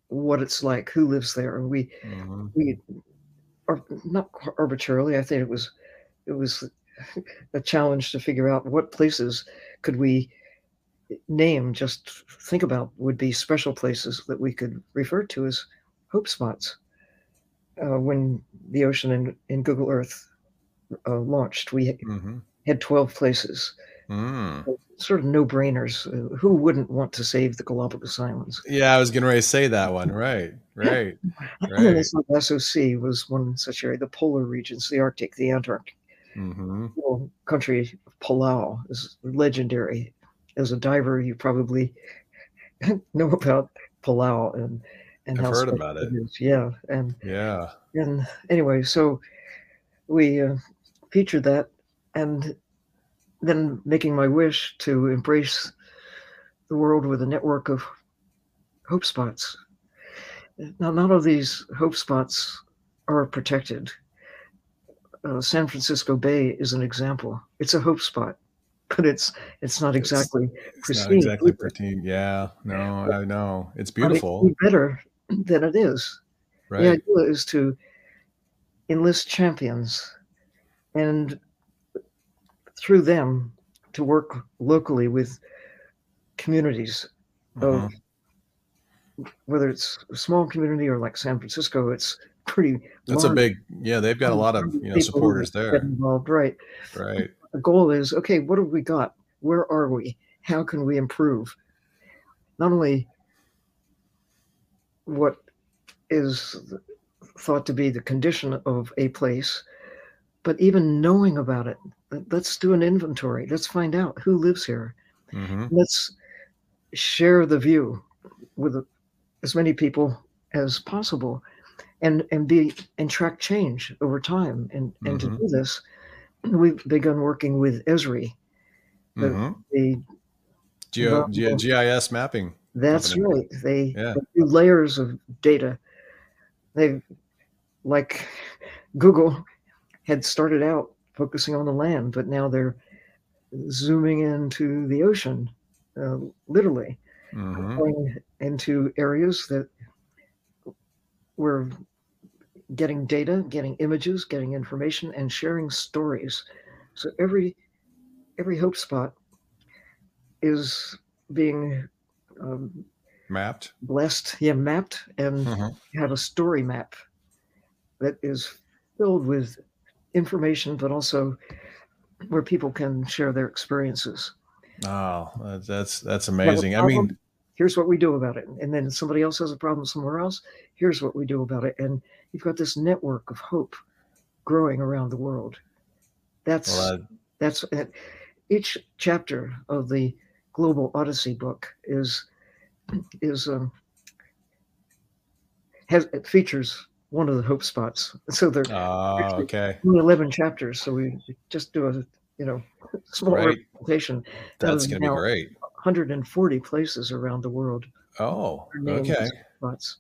what it's like, who lives there. And we mm-hmm. we are not arbitrarily. I think it was it was a challenge to figure out what places could we name. Just think about would be special places that we could refer to as hope spots. Uh, when the ocean in, in Google Earth uh, launched, we mm-hmm. had 12 places. Mm. Sort of no brainers. Uh, who wouldn't want to save the Galapagos Islands? Yeah, I was going to say that one. Right, right, right. like SOC was one such area. The polar regions, the Arctic, the Antarctic. Mm-hmm. Well, country of Palau is legendary. As a diver, you probably know about Palau and and I've how heard about it. Is. Yeah, and yeah, and anyway, so we uh, featured that and then making my wish to embrace the world with a network of hope spots. Now, none of these hope spots are protected. Uh, San Francisco Bay is an example. It's a hope spot, but it's it's not exactly it's, pristine. Not exactly pristine. Yeah, no, I know it's beautiful. It better than it is. Right. The idea is to enlist champions and through them to work locally with communities of mm-hmm. whether it's a small community or like San Francisco, it's pretty. That's large. a big, yeah. They've got a lot of you know supporters there. Involved, right? Right. The goal is okay. What have we got? Where are we? How can we improve? Not only what is thought to be the condition of a place, but even knowing about it let's do an inventory let's find out who lives here mm-hmm. let's share the view with as many people as possible and and be and track change over time and and mm-hmm. to do this we've begun working with esri the, mm-hmm. the Geo, gis mapping that's company. right they, yeah. they do layers of data they like google had started out focusing on the land, but now they're zooming into the ocean, uh, literally, mm-hmm. into areas that we're getting data, getting images, getting information, and sharing stories. So every every hope spot is being um, mapped, blessed, yeah, mapped, and mm-hmm. have a story map that is filled with information, but also where people can share their experiences. Oh, that's that's amazing. I mean, here's what we do about it, and then somebody else has a problem somewhere else. Here's what we do about it, and you've got this network of hope growing around the world. That's well, that's each chapter of the Global Odyssey book is is um, has it features one of the hope spots. So there are oh, okay. 11 chapters. So we just do a you know, small right. representation. That's going to be great. 140 places around the world. Oh, okay. Spots.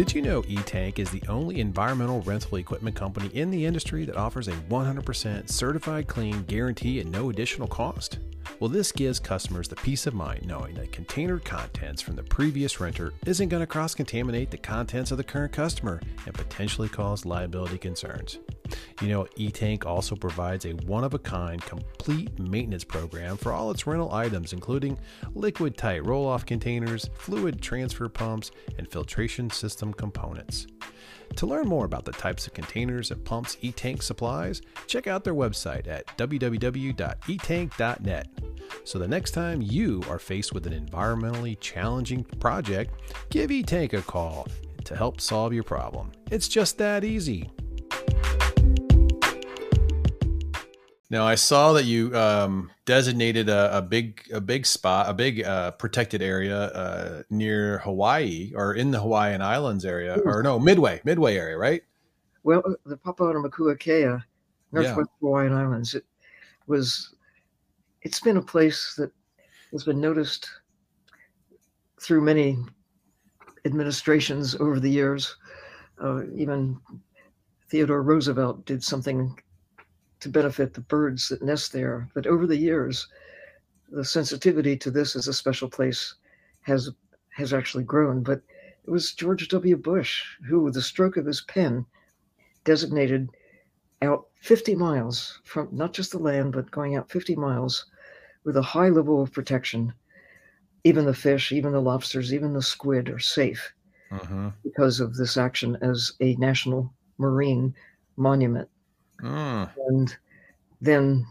Did you know eTank is the only environmental rental equipment company in the industry that offers a 100% certified clean guarantee at no additional cost? Well, this gives customers the peace of mind knowing that container contents from the previous renter isn't going to cross contaminate the contents of the current customer and potentially cause liability concerns. You know, eTank also provides a one of a kind complete maintenance program for all its rental items, including liquid tight roll off containers, fluid transfer pumps, and filtration system components. To learn more about the types of containers and pumps eTank supplies, check out their website at www.etank.net. So the next time you are faced with an environmentally challenging project, give eTank a call to help solve your problem. It's just that easy. Now I saw that you um, designated a, a, big a big spot, a big uh, protected area uh, near Hawaii or in the Hawaiian Islands area, Ooh. or no, Midway, Midway area, right? Well, the Papahanaumokuakea, Northwest yeah. Hawaiian Islands, it was. It's been a place that has been noticed through many administrations over the years. Uh, even Theodore Roosevelt did something to benefit the birds that nest there. But over the years, the sensitivity to this as a special place has has actually grown. But it was George W. Bush who, with the stroke of his pen, designated out 50 miles from not just the land, but going out 50 miles with a high level of protection. Even the fish, even the lobsters, even the squid are safe uh-huh. because of this action as a national marine monument. Mm. And then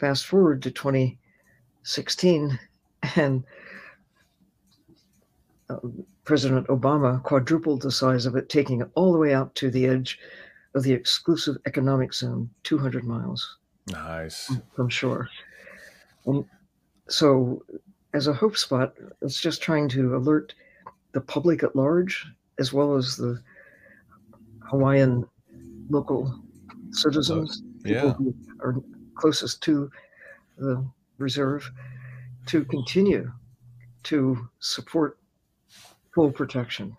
fast forward to 2016, and uh, President Obama quadrupled the size of it, taking it all the way out to the edge of the exclusive economic zone, 200 miles. Nice. From shore. And so, as a hope spot, it's just trying to alert the public at large, as well as the Hawaiian local citizens, yeah. people who are closest to the reserve, to continue to support full protection.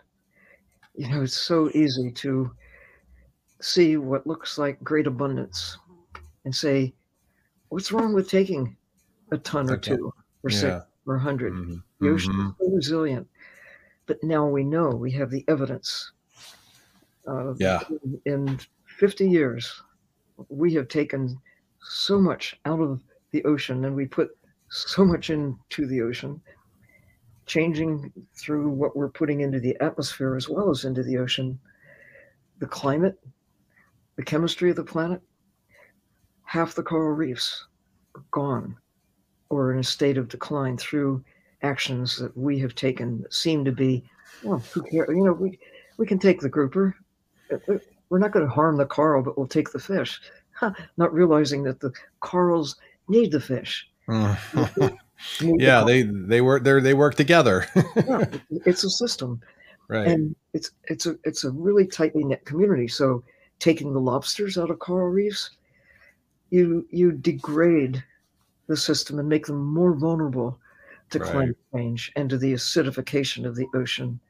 You know, it's so easy to see what looks like great abundance and say, what's wrong with taking a ton or two or yeah. six or a 100? Mm-hmm. The ocean mm-hmm. is so resilient. But now we know we have the evidence. Uh, yeah. In 50 years, we have taken so much out of the ocean and we put so much into the ocean, changing through what we're putting into the atmosphere as well as into the ocean, the climate, the chemistry of the planet. Half the coral reefs are gone or in a state of decline through actions that we have taken that seem to be, well, who cares? You know, we, we can take the grouper uh, uh, we're not going to harm the coral, but we'll take the fish. Huh, not realizing that the corals need the fish. yeah, they they work they they work together. yeah, it's a system, right? And it's it's a it's a really tightly knit community. So taking the lobsters out of coral reefs, you you degrade the system and make them more vulnerable to right. climate change and to the acidification of the ocean.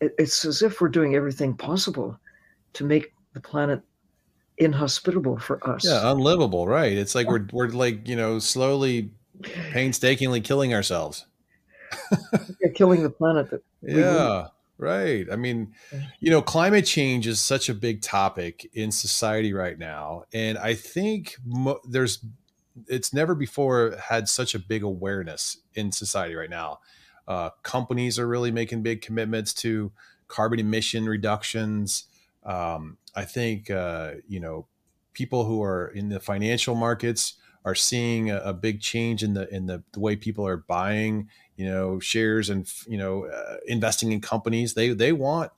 It, it's as if we're doing everything possible to make the planet inhospitable for us. Yeah, unlivable, right? It's like we're we're like, you know, slowly painstakingly killing ourselves. yeah, killing the planet Yeah, right. I mean, you know, climate change is such a big topic in society right now, and I think mo- there's it's never before had such a big awareness in society right now. Uh, companies are really making big commitments to carbon emission reductions. Um, I think uh, you know people who are in the financial markets are seeing a, a big change in the in the, the, way people are buying you know shares and you know uh, investing in companies. They they want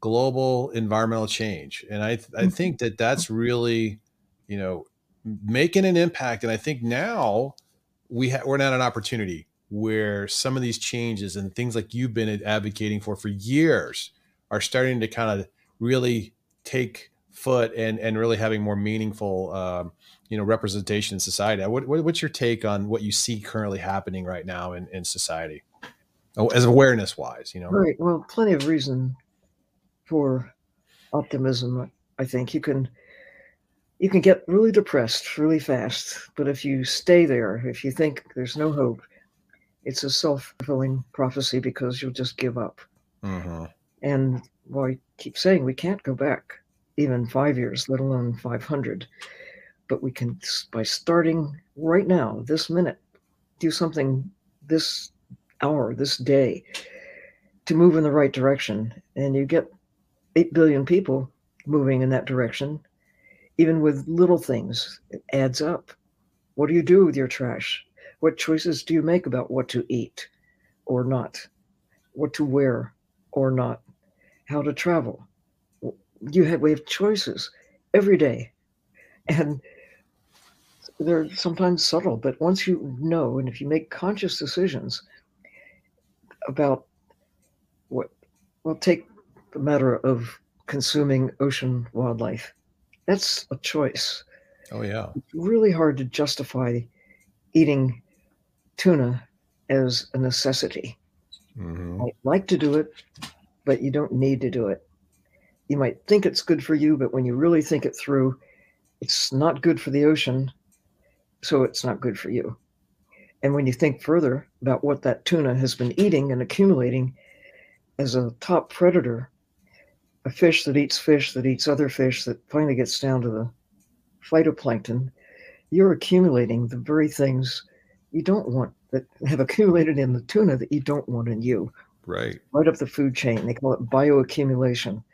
global environmental change, and I I mm-hmm. think that that's really you know making an impact. And I think now we ha- we're at an opportunity where some of these changes and things like you've been advocating for for years are starting to kind of really take foot and and really having more meaningful um, you know representation in society. What, what, what's your take on what you see currently happening right now in, in society, oh, as awareness wise? You know, right. Well, plenty of reason for optimism. I think you can you can get really depressed really fast, but if you stay there, if you think there's no hope, it's a self fulfilling prophecy because you'll just give up. Mm-hmm. And well, I keep saying we can't go back even five years, let alone 500. But we can, by starting right now, this minute, do something this hour, this day, to move in the right direction. And you get 8 billion people moving in that direction, even with little things, it adds up. What do you do with your trash? What choices do you make about what to eat or not? What to wear or not? How to travel? You have we have choices every day, and they're sometimes subtle. But once you know, and if you make conscious decisions about what, well, take the matter of consuming ocean wildlife. That's a choice. Oh yeah. It's really hard to justify eating tuna as a necessity. Mm-hmm. I like to do it, but you don't need to do it. You might think it's good for you, but when you really think it through, it's not good for the ocean, so it's not good for you. And when you think further about what that tuna has been eating and accumulating as a top predator, a fish that eats fish that eats other fish that finally gets down to the phytoplankton, you're accumulating the very things you don't want that have accumulated in the tuna that you don't want in you. Right. Right up the food chain. They call it bioaccumulation.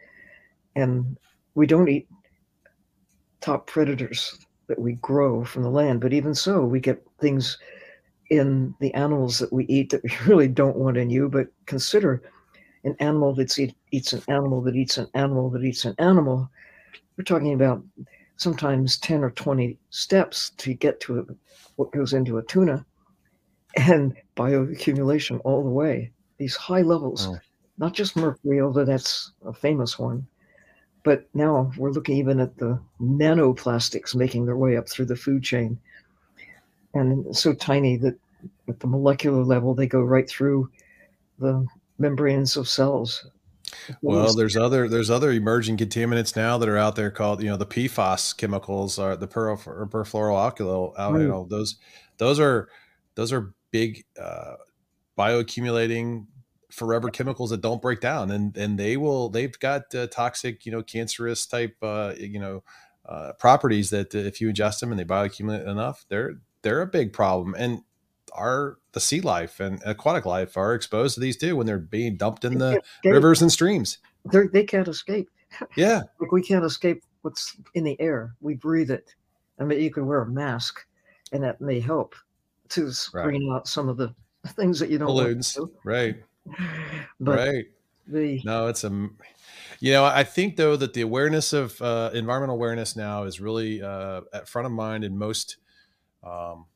And we don't eat top predators that we grow from the land, but even so, we get things in the animals that we eat that we really don't want in you. But consider an animal that eat, eats an animal that eats an animal that eats an animal. We're talking about sometimes 10 or 20 steps to get to a, what goes into a tuna and bioaccumulation all the way. These high levels, oh. not just mercury, although that's a famous one, but now we're looking even at the nanoplastics making their way up through the food chain. And so tiny that at the molecular level, they go right through the membranes of cells well, there's other there's other emerging contaminants now that are out there called you know the PFAS chemicals are the perfluoroalkyl. Mm. You know those those are those are big uh, bioaccumulating forever chemicals that don't break down and and they will they've got uh, toxic you know cancerous type uh, you know uh, properties that if you ingest them and they bioaccumulate enough they're they're a big problem and our the sea life and aquatic life are exposed to these too when they're being dumped in the rivers and streams. They they can't escape. Yeah, like we can't escape what's in the air. We breathe it. I mean, you can wear a mask, and that may help to screen right. out some of the things that you don't balloons. Right. But right. The no, it's a. You know, I think though that the awareness of uh, environmental awareness now is really uh, at front of mind in most um,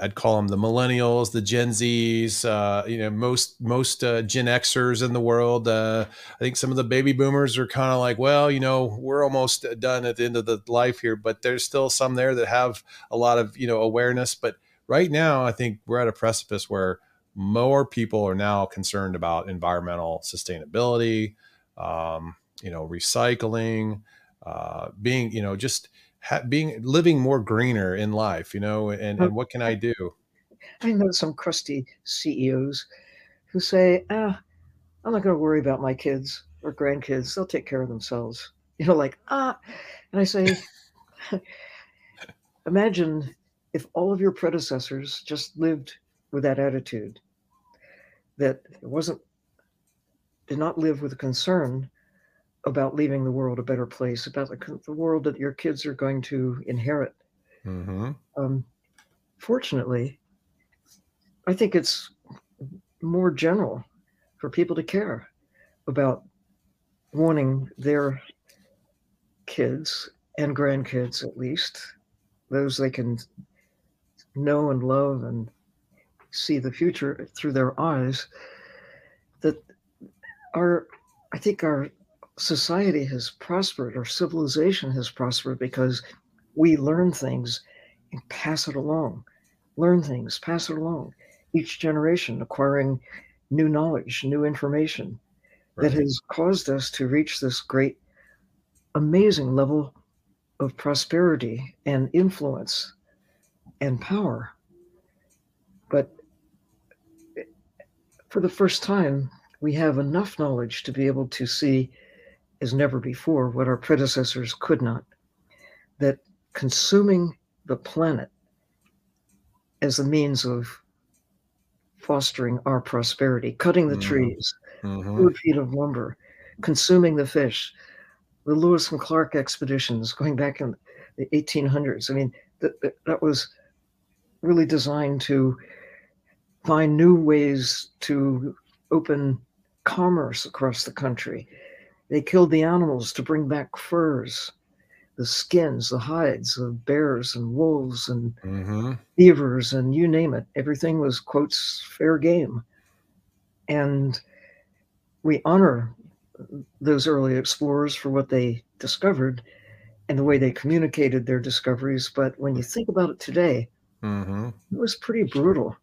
I'd call them the millennials, the Gen Zs, uh, you know, most most uh, Gen Xers in the world. Uh, I think some of the baby boomers are kind of like, well, you know, we're almost done at the end of the life here, but there's still some there that have a lot of you know awareness. But right now, I think we're at a precipice where more people are now concerned about environmental sustainability, um, you know, recycling, uh, being, you know, just ha- being living more greener in life, you know, and, and what can I do? I know some crusty CEOs who say, ah, I'm not going to worry about my kids or grandkids. They'll take care of themselves. You know, like, ah. And I say, imagine if all of your predecessors just lived with that attitude, that it wasn't, did not live with a concern about leaving the world a better place, about the, the world that your kids are going to inherit. Mm-hmm. Um, fortunately, I think it's more general for people to care about wanting their kids and grandkids, at least, those they can know and love and see the future through their eyes, that are, I think, our society has prospered, our civilization has prospered because we learn things and pass it along. Learn things, pass it along. Each generation acquiring new knowledge, new information right. that has caused us to reach this great, amazing level of prosperity and influence and power. But for the first time, we have enough knowledge to be able to see as never before what our predecessors could not. That consuming the planet as a means of fostering our prosperity, cutting the mm-hmm. trees, mm-hmm. feet of lumber, consuming the fish, the Lewis and Clark expeditions going back in the 1800s. I mean, that, that was really designed to find new ways to open commerce across the country. They killed the animals to bring back furs, the skins, the hides of bears and wolves and mm-hmm. beavers and you name it. Everything was, quotes, fair game. And we honor those early explorers for what they discovered and the way they communicated their discoveries. But when you think about it today, mm-hmm. it was pretty brutal.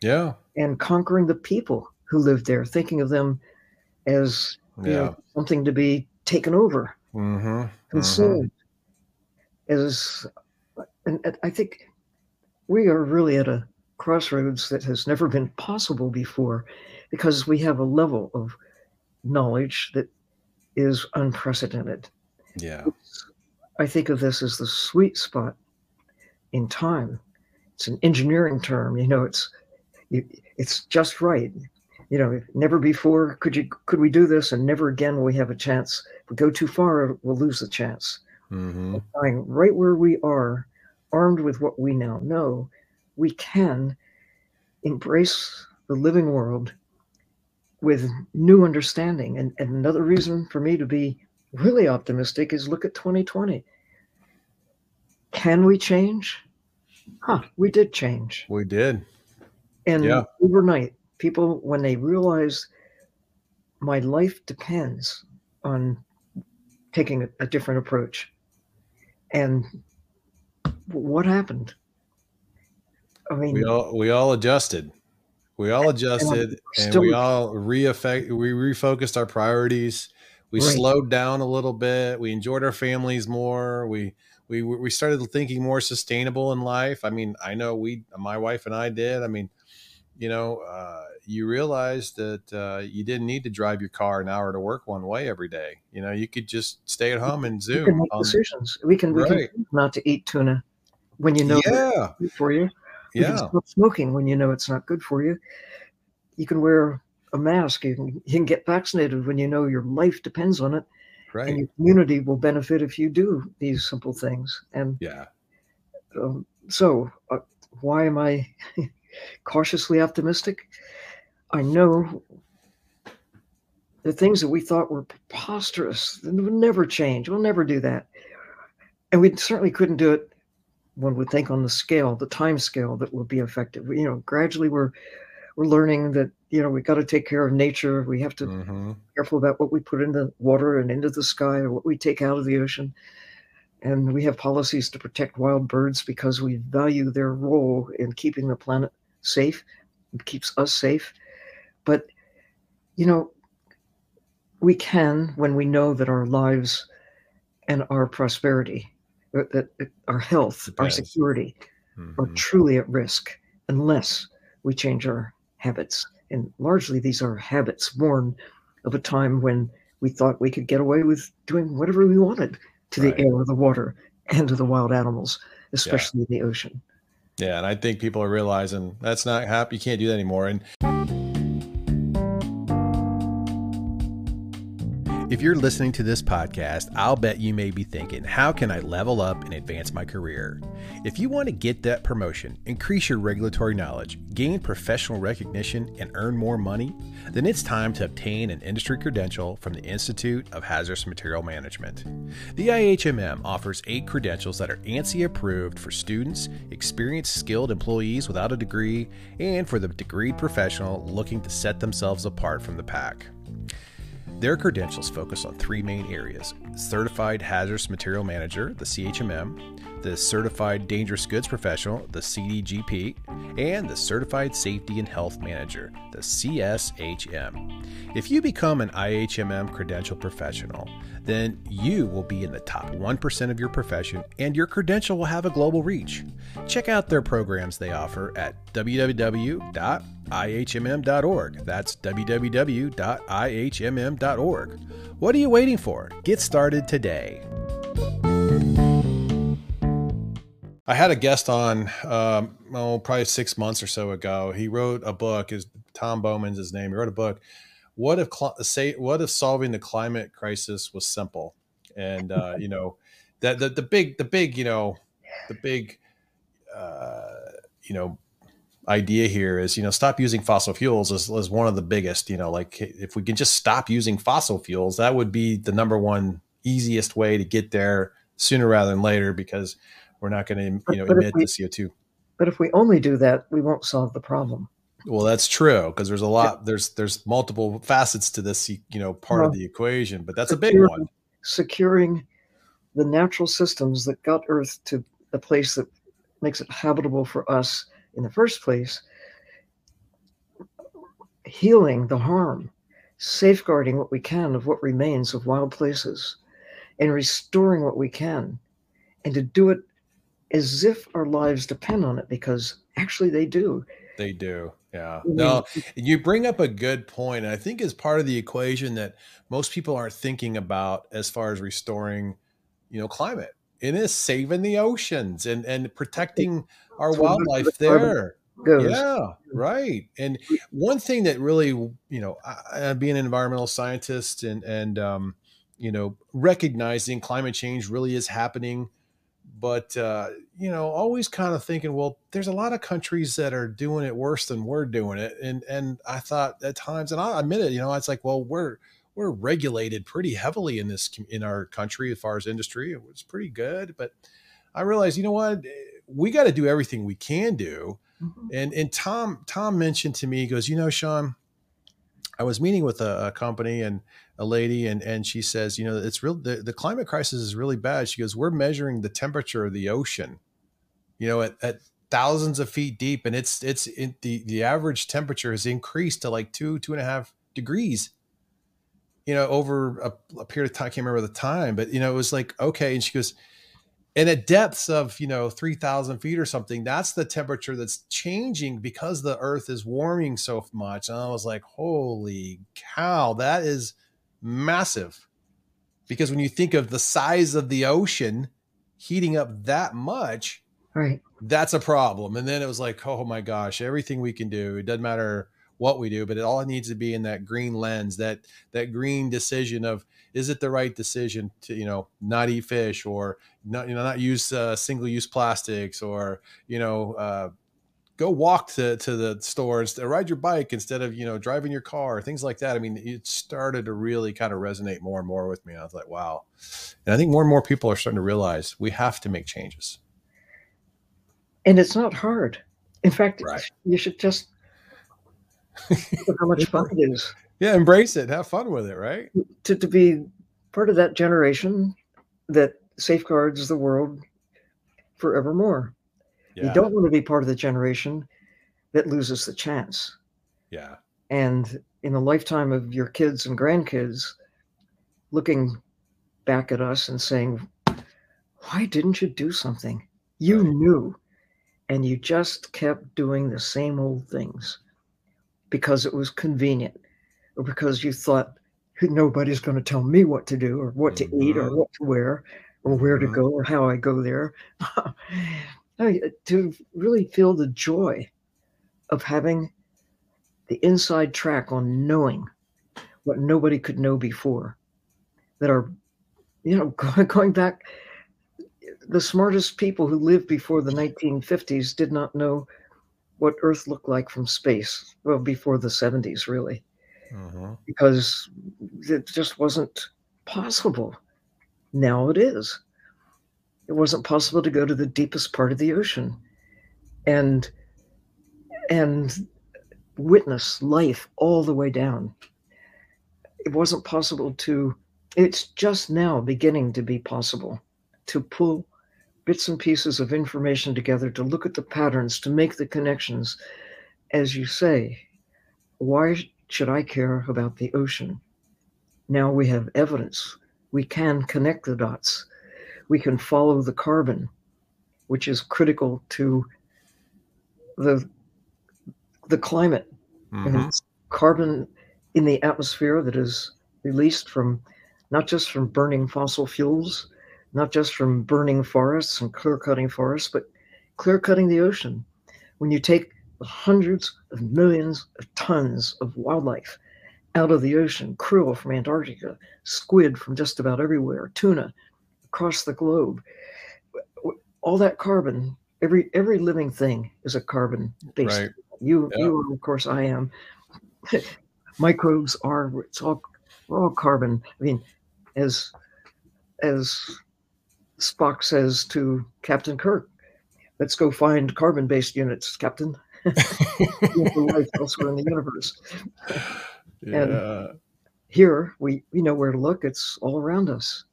Yeah. And conquering the people who lived there, thinking of them as yeah. know, something to be taken over, mm-hmm. consumed. Mm-hmm. As, and, and I think we are really at a crossroads that has never been possible before because we have a level of knowledge that is unprecedented. Yeah. I think of this as the sweet spot in time. It's an engineering term, you know, it's it's just right. You know, never before could you could we do this, and never again will we have a chance. If we go too far, we'll lose the chance. Mm-hmm. Right where we are, armed with what we now know, we can embrace the living world with new understanding. And, and another reason for me to be really optimistic is look at 2020. Can we change? Huh, we did change. We did. And yeah. overnight, people, when they realize my life depends on taking a, a different approach. And what happened? I mean, we all we all adjusted. We all adjusted and, and we all re-effect, we refocused our priorities. We right. slowed down a little bit. We enjoyed our families more. We we we started thinking more sustainable in life. I mean, I know we, my wife and I did. I mean, you know, uh, you realize that uh, you didn't need to drive your car an hour to work one way every day. You know, you could just stay at home and Zoom. We can make on, decisions. We can, we can not to eat tuna when you know yeah. for you. You yeah. can stop smoking when you know it's not good for you. You can wear a mask. You can, you can get vaccinated when you know your life depends on it. Right. And your community will benefit if you do these simple things. And yeah. Um, so, uh, why am I cautiously optimistic? I know the things that we thought were preposterous would never change. We'll never do that. And we certainly couldn't do it one would think on the scale, the time scale that will be effective. You know, gradually we're we're learning that you know we got to take care of nature. We have to mm-hmm. be careful about what we put in the water and into the sky, or what we take out of the ocean. And we have policies to protect wild birds because we value their role in keeping the planet safe. It keeps us safe. But you know, we can when we know that our lives and our prosperity that, our health, our security mm-hmm. are truly at risk unless we change our habits. And largely, these are habits born of a time when we thought we could get away with doing whatever we wanted to right. the air, the water, and to the wild animals, especially yeah. in the ocean. Yeah, and I think people are realizing that's not happy. You can't do that anymore. And If you're listening to this podcast, I'll bet you may be thinking, how can I level up and advance my career? If you want to get that promotion, increase your regulatory knowledge, gain professional recognition, and earn more money, then it's time to obtain an industry credential from the Institute of Hazardous Material Management. The IHMM offers eight credentials that are ANSI approved for students, experienced skilled employees without a degree, and for the degreed professional looking to set themselves apart from the pack. Their credentials focus on three main areas Certified Hazardous Material Manager, the CHMM, the Certified Dangerous Goods Professional, the CDGP, and the Certified Safety and Health Manager, the CSHM. If you become an IHMM credential professional, then you will be in the top 1% of your profession and your credential will have a global reach. Check out their programs they offer at www.ihmm.org. That's www.ihmm.org. What are you waiting for? Get started today. I had a guest on, um, oh, probably six months or so ago. He wrote a book. Is Tom Bowman's his name? He wrote a book. What if say what if solving the climate crisis was simple? And uh, you know, that the, the big the big you know the big uh, you know idea here is you know stop using fossil fuels is, is one of the biggest you know like if we can just stop using fossil fuels that would be the number one easiest way to get there sooner rather than later because we're not going to you know but emit we, the CO2. But if we only do that, we won't solve the problem. Well, that's true because there's a lot. Yeah. There's there's multiple facets to this, you know, part well, of the equation. But that's a big one. Securing the natural systems that got Earth to a place that makes it habitable for us in the first place. Healing the harm, safeguarding what we can of what remains of wild places, and restoring what we can, and to do it as if our lives depend on it because actually they do. They do. Yeah. No, you bring up a good point. I think is part of the equation that most people aren't thinking about as far as restoring, you know, climate. It is saving the oceans and, and protecting our wildlife there. Goes. Yeah, right. And one thing that really, you know, I, being an environmental scientist and and um, you know, recognizing climate change really is happening but uh, you know, always kind of thinking, well, there's a lot of countries that are doing it worse than we're doing it, and and I thought at times, and I admit it, you know, it's like, well, we're we're regulated pretty heavily in this in our country as far as industry. It was pretty good, but I realized, you know what, we got to do everything we can do. Mm-hmm. And and Tom Tom mentioned to me, he goes, you know, Sean, I was meeting with a, a company and a lady and and she says, you know, it's real the, the climate crisis is really bad. She goes, We're measuring the temperature of the ocean, you know, at, at thousands of feet deep, and it's it's it, the the average temperature has increased to like two two and a half degrees. You know, over a, a period of time, I can't remember the time, but you know, it was like okay. And she goes, and at depths of you know 3000 feet or something that's the temperature that's changing because the earth is warming so much and i was like holy cow that is massive. Because when you think of the size of the ocean heating up that much, right, that's a problem. And then it was like, oh my gosh, everything we can do, it doesn't matter what we do, but it all needs to be in that green lens, that that green decision of is it the right decision to you know not eat fish or not you know not use uh, single use plastics or you know uh, go walk to, to the stores uh, ride your bike instead of you know driving your car things like that. I mean it started to really kind of resonate more and more with me. I was like wow. And i think more and more people are starting to realize we have to make changes. And it's not hard. In fact right. you should just how much fun it is. Yeah embrace it have fun with it right? To, to be part of that generation that safeguards the world forevermore yeah. You don't want to be part of the generation that loses the chance. Yeah. And in the lifetime of your kids and grandkids, looking back at us and saying, why didn't you do something? You right. knew, and you just kept doing the same old things because it was convenient or because you thought nobody's going to tell me what to do or what to mm-hmm. eat or mm-hmm. what to wear or where to mm-hmm. go or how I go there. to really feel the joy of having the inside track on knowing what nobody could know before. That are, you know, going back, the smartest people who lived before the 1950s did not know what Earth looked like from space. Well, before the 70s, really, uh-huh. because it just wasn't possible. Now it is it wasn't possible to go to the deepest part of the ocean and and witness life all the way down it wasn't possible to, it's just now beginning to be possible to pull bits and pieces of information together, to look at the patterns, to make the connections. As you say, why should I care about the ocean? Now we have evidence. We can connect the dots. We can follow the carbon, which is critical to the the climate. Mhm. Carbon in the atmosphere that is released from not just from burning fossil fuels, not just from burning forests and clear cutting forests, but clear cutting the ocean. When you take the hundreds of millions of tons of wildlife out of the ocean, krill from Antarctica, squid from just about everywhere, tuna across the globe, all that carbon, every every living thing is a carbon based. Right. You Yeah. you are, of course I am. Microbes are it's all we're all carbon. I mean, as as Spock says to Captain Kirk, let's go find carbon based units, Captain. Life elsewhere in the universe. Yeah. Here we we know where to look. It's all around us.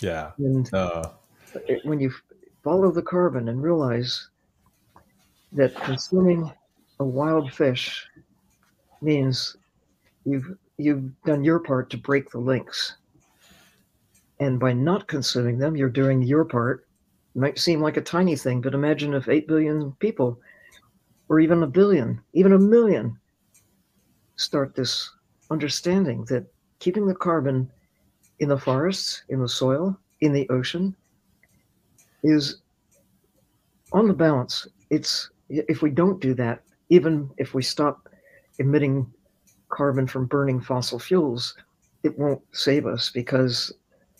Yeah. And Uh, when you follow the carbon and realize that consuming a wild fish means you've you've done your part to break the links and by not consuming them you're doing your part it might seem like a tiny thing but imagine if 8 billion people or even a billion even a million start this understanding that keeping the carbon in the forests in the soil in the ocean is on the balance it's if we don't do that even if we stop emitting carbon from burning fossil fuels it won't save us because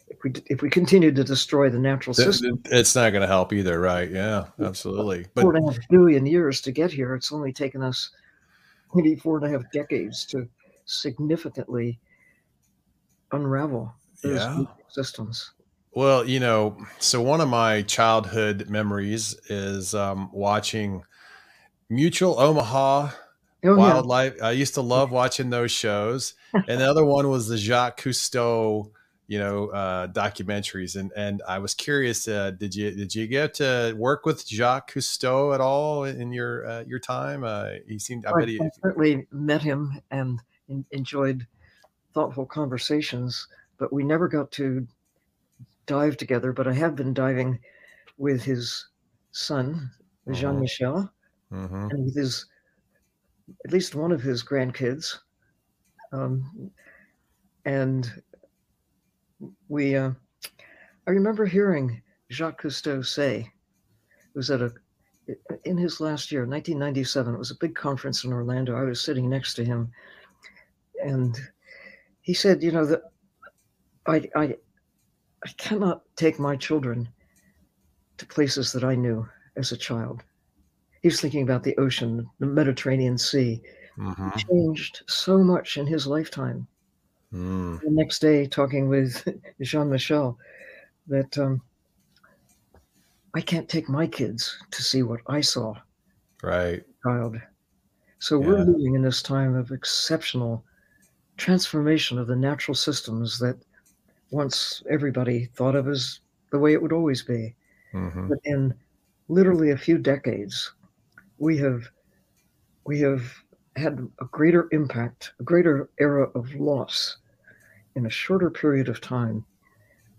if we if we continue to destroy the natural system it's not going to help either, right? Yeah, absolutely. But four and a half billion years to get here it's only taken us maybe four and a half decades to significantly unravel Yeah. systems Well, you know, so one of my childhood memories is um, watching Mutual Omaha oh Wildlife. I used to love watching those shows, and the other one was the Jacques Cousteau, you know, uh, documentaries. And and I was curious, uh, did you did you get to work with Jacques Cousteau at all in your uh, your time? Uh, he seemed. I I, bet he. I certainly met him and en- enjoyed thoughtful conversations, but we never got to dive together. But I have been diving with his son, Jean Mhm. Michel, Mhm. and with his at least one of his grandkids. Um, and we, uh, I remember hearing Jacques Cousteau say, it was at a, in his last year, 1997, it was a big conference in Orlando. I was sitting next to him, and he said, you know, that I, I, I cannot take my children to places that I knew as a child. He was thinking about the ocean, the Mediterranean Sea. Mhm. Changed so much in his lifetime. Mm. The next day, talking with Jean Michel, that um, I can't take my kids to see what I saw, Right. child. So we're living in this time of exceptional transformation of the natural systems that once everybody thought of as the way it would always be. Mhm. But in literally a few decades, we have we have had a greater impact, a greater era of loss in a shorter period of time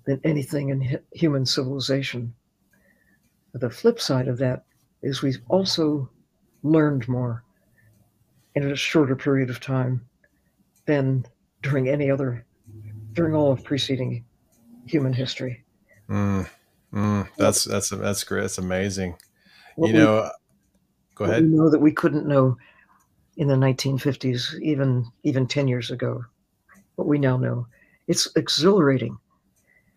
than anything in human civilization. The flip side of that is we've also learned more in a shorter period of time than during any other, during all of preceding human history. Mm. Mm. That's that's that's great. That's amazing. What you we- know. Go ahead. We know that we couldn't know in the 1950s, even even 10 years ago. What we now know, it's exhilarating.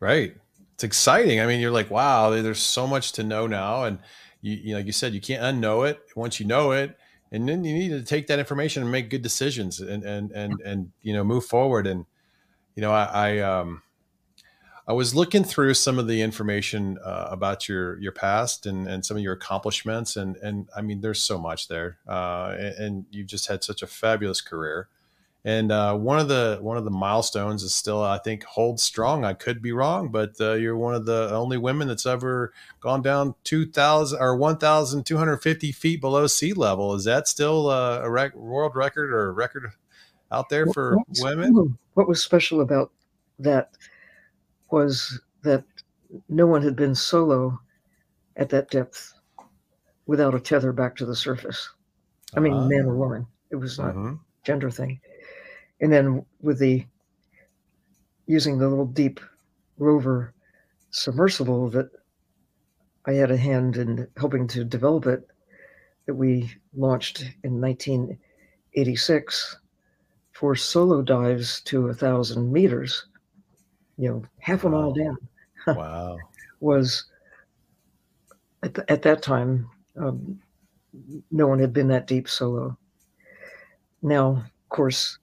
Right. It's exciting. I mean, you're like, wow, there's so much to know now. And you, you know, like you said, you can't unknow it once you know it. And then you need to take that information and make good decisions and, and, and, and, you know, move forward. And, you know, I, I, um, I was looking through some of the information uh, about your your past and, and some of your accomplishments, and and I mean, there's so much there, uh, and, and you've just had such a fabulous career, and uh, one of the one of the milestones is still I think holds strong. I could be wrong, but uh, you're one of the only women that's ever gone down two thousand or one thousand two hundred fifty feet below sea level. Is that still uh, a rec- world record or a record out there for women? What was special about that was that no one had been solo at that depth without a tether back to the surface. I mean, uh, man or woman. It was not uh-huh. gender thing and then with the using the little deep rover submersible that I had a hand in helping to develop it that we launched in 1986 for solo dives to a thousand meters, you know, half a wow. mile down. Wow. was at, the, at that time, um, no one had been that deep solo. Now, of course,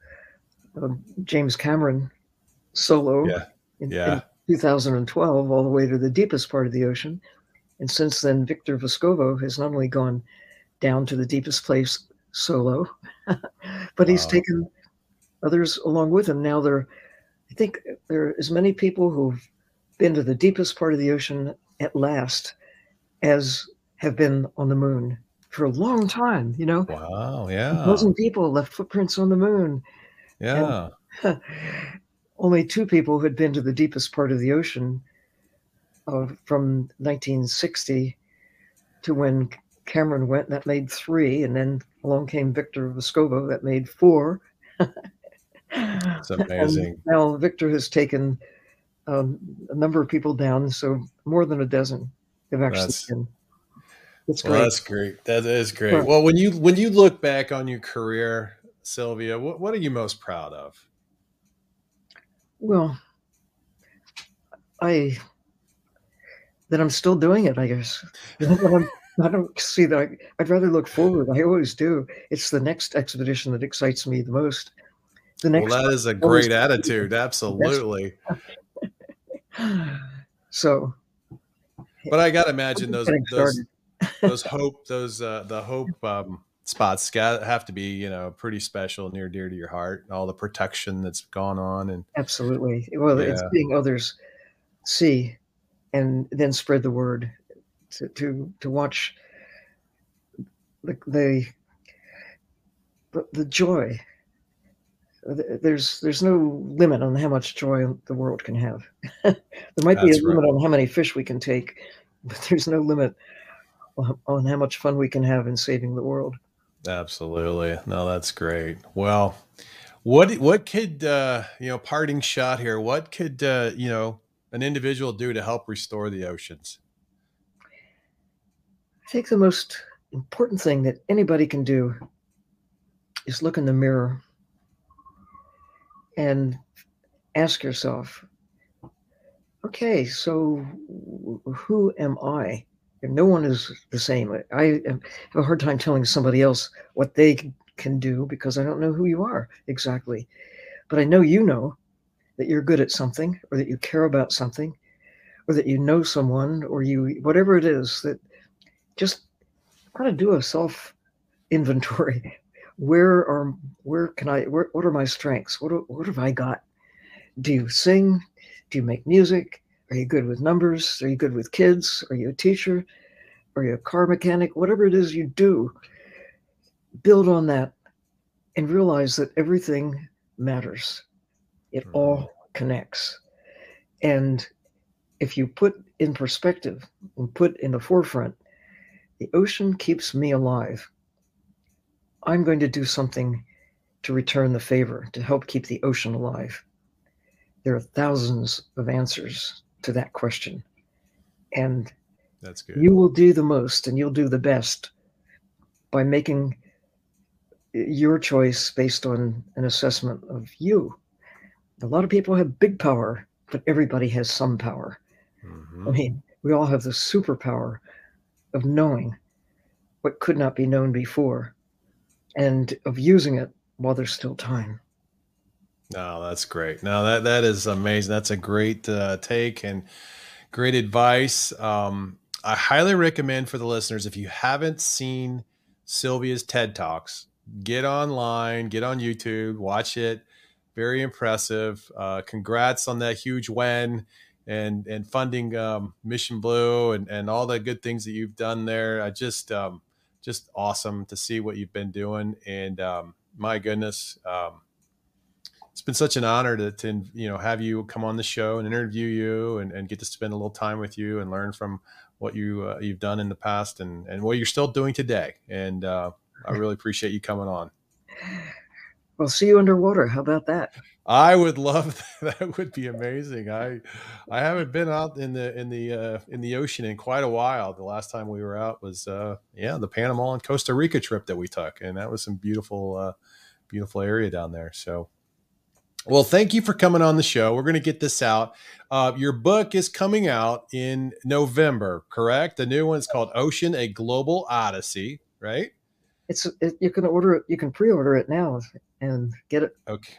uh, James Cameron solo yeah. In, yeah. in 2012 all the way to the deepest part of the ocean. And since then, Victor Vescovo has not only gone down to the deepest place solo, but he's wow. taken others along with him. Now there, I think there are as many people who've been to the deepest part of the ocean at last as have been on the moon for a long time. You know, wow, yeah, a dozen people left footprints on the moon, yeah. only two people who had been to the deepest part of the ocean uh, from 1960 to when Cameron went, that made three. And then along came Victor Vescovo, that made four. It's amazing. And now Victor has taken um, a number of people down, so more than a dozen have actually that's, been. It's great. Well, that's great. That is great. Well, when you when you look back on your career, Sylvia, what, what are you most proud of? Well, I that I'm still doing it. I guess I don't see that. I, would rather look forward. I always do. It's the next expedition that excites me the most. The next. Well, that is a great attitude. Absolutely. so. But I got to imagine those those, those hope those uh, the hope um, spots got have to be you know pretty special near dear to your heart all the protection that's gone on and absolutely well yeah. it's seeing others see and then spread the word to to, to watch the, the the joy there's there's no limit on how much joy the world can have there might That's be a right. limit on how many fish we can take but there's no limit on how much fun we can have in saving the world Absolutely. No, that's great. Well, what what could uh, you know? Parting shot here. What could uh, you know an individual do to help restore the oceans? I think the most important thing that anybody can do is look in the mirror and ask yourself, okay, so who am I? no one is the same. I have a hard time telling somebody else what they can do because I don't know who you are exactly. But I know you know that you're good at something or that you care about something or that you know someone or you whatever it is that just kind of do a self inventory where are where can i where, what are my strengths what, what have i got do you sing do you make music are you good with numbers? Are you good with kids? Are you a teacher? Are you a car mechanic? Whatever it is you do, build on that and realize that everything matters. It mm-hmm. all connects. And if you put in perspective and put in the forefront, the ocean keeps me alive. I'm going to do something to return the favor, to help keep the ocean alive. There are thousands of answers to that question. And that's good. You will do the most and you'll do the best by making your choice based on an assessment of you. A lot of people have big power, but everybody has some power. Mm-hmm. I mean, we all have the superpower of knowing what could not be known before and of using it while there's still time. No, that's great. No, that that is amazing. That's a great uh, take and great advice. Um, I highly recommend for the listeners if you haven't seen Sylvia's TED Talks, get online, get on YouTube, watch it. Very impressive. Uh, congrats on that huge win and and funding um, Mission Blue and and all the good things that you've done there. I just um, just awesome to see what you've been doing. And um, my goodness, um, it's been such an honor to, to you know have you come on the show and interview you and, and get to spend a little time with you and learn from what you uh, you've done in the past and and what you're still doing today. And uh, I really appreciate you coming on. Well, see you underwater. How about that? I would love that. that. would be amazing. I I haven't been out in the in the uh, in the ocean in quite a while. The last time we were out was uh, yeah the Panama and Costa Rica trip that we took, and that was some beautiful uh, beautiful area down there. So. Well, thank you for coming on the show. We're going to get this out. Uh, your book is coming out in November, correct? The new one's called Ocean: A Global Odyssey, right? It's it, you can order it. You can pre-order it now and get it. Okay.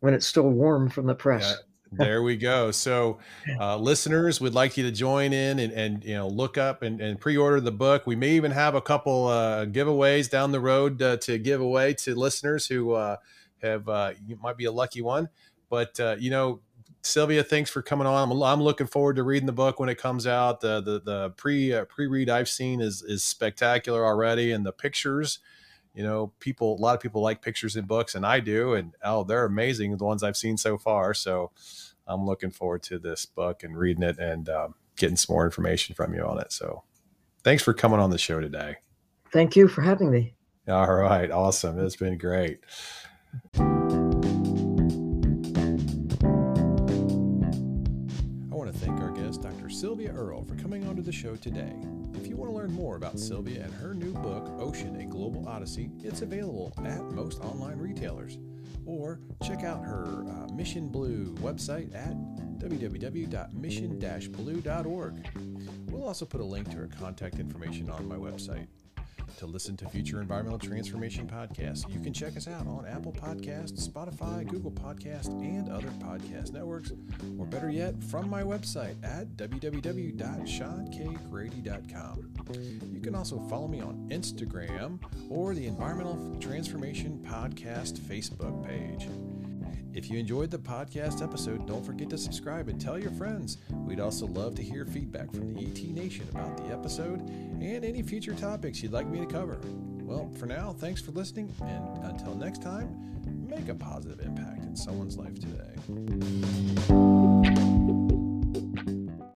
When it's still warm from the press. Yeah there we go. So, uh, listeners, we'd like you to join in and, and you know look up and, and pre-order the book. We may even have a couple uh, giveaways down the road uh, to give away to listeners who uh, have uh, you might be a lucky one. But uh, you know, Sylvia, thanks for coming on. I'm, I'm, looking forward to reading the book when it comes out. The the, the pre pre read I've seen is is spectacular already, and the pictures you know, people, a lot of people like pictures in books, and I do. And oh, they're amazing, the ones I've seen so far. So I'm looking forward to this book and reading it and um, getting some more information from you on it. So thanks for coming on the show today. Thank you for having me. All right. Awesome. It's been great. Sylvia Earle for coming onto the show today. If you want to learn more about Sylvia and her new book, Ocean A Global Odyssey, it's available at most online retailers. Or check out her uh, Mission Blue website at www.mission-blue.org. We'll also put a link to her contact information on my website to listen to future environmental transformation podcasts. You can check us out on Apple Podcasts, Spotify, Google Podcasts, and other podcast networks, or better yet, from my website at www.seankgrady.com. You can also follow me on Instagram or the Environmental Transformation Podcast Facebook page. If you enjoyed the podcast episode, don't forget to subscribe and tell your friends. We'd also love to hear feedback from the ET Nation about the episode and any future topics you'd like me to cover. Well, for now, thanks for listening, and until next time, make a positive impact in someone's life today.